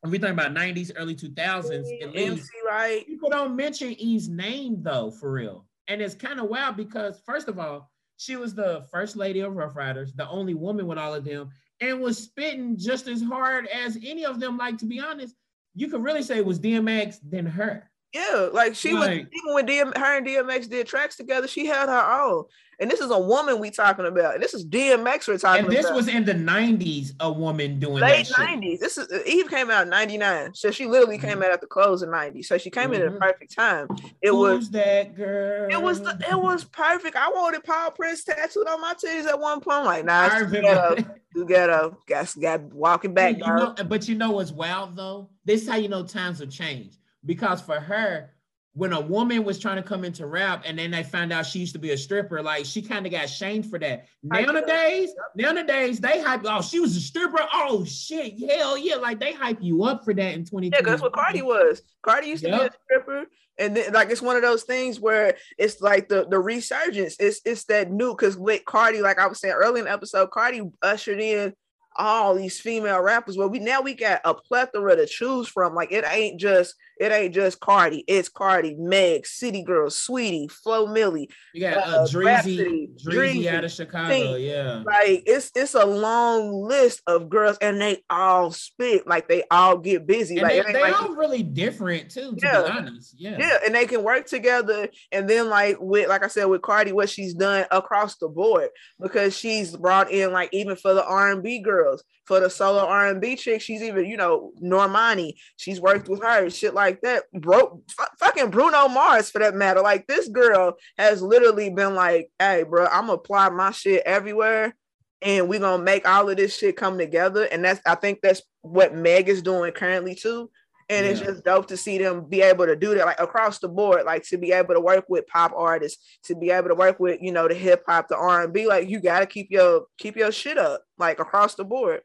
when we think about 90s, early 2000s, at least, right? people don't mention E's name though, for real. And it's kind of wild because, first of all, she was the first lady of Ruff Ryders, the only woman with all of them, and was spitting just as hard as any of them. Like, to be honest, you could really say it was DMX than her. Yeah, like she was even when DM, her and DMX did tracks together, she had her own. And this is a woman we talking about. And this is DMX we're talking about. and this about. was in the 90s, a woman doing late 90s. This is Eve came out in 99. So she literally mm-hmm. came out at the close of 90. So she came mm-hmm. in at the perfect time. It Who's was that girl. It was the, it was perfect. I wanted paw prints tattooed on my titties at one point. I'm like, nah, it's too ghetto. too ghetto. Got, got walking back. You know, but you know what's wild though? This is how you know times have changed. Because for her, when a woman was trying to come into rap and then they found out she used to be a stripper, like she kind of got shamed for that. Nowadays, nowadays they hype, oh, she was a stripper. Oh shit, hell yeah. Like they hype you up for that in 20. Yeah, that's what Cardi was. Cardi used to be a stripper. And then like it's one of those things where it's like the the resurgence. It's it's that new because with Cardi, like I was saying earlier in the episode, Cardi ushered in all these female rappers. Well, we now we got a plethora to choose from. Like it ain't just it ain't just Cardi. It's Cardi, Meg, City Girl, Saweetie, Flo Milli. You got uh, uh Dreezy, Dreezy out of Chicago. Yeah, like it's it's a long list of girls, and they all spit. Like they all get busy. And like they, they like, all really different too. To yeah, be honest, yeah, yeah, and they can work together. And then like with like I said with Cardi, what she's done across the board because she's brought in like even for the R and B girls for the solo R&B chick. She's even, you know, Normani. She's worked with her, shit like that. Bro, f- fucking Bruno Mars for that matter. Like this girl has literally been like, hey, bro, I'm gonna apply my shit everywhere. And we're gonna make all of this shit come together. And that's I think that's what Meg is doing currently too and yeah. it's just dope to see them be able to do that like across the board like to be able to work with pop artists to be able to work with you know the hip hop the r&b like you got to keep your keep your shit up like across the board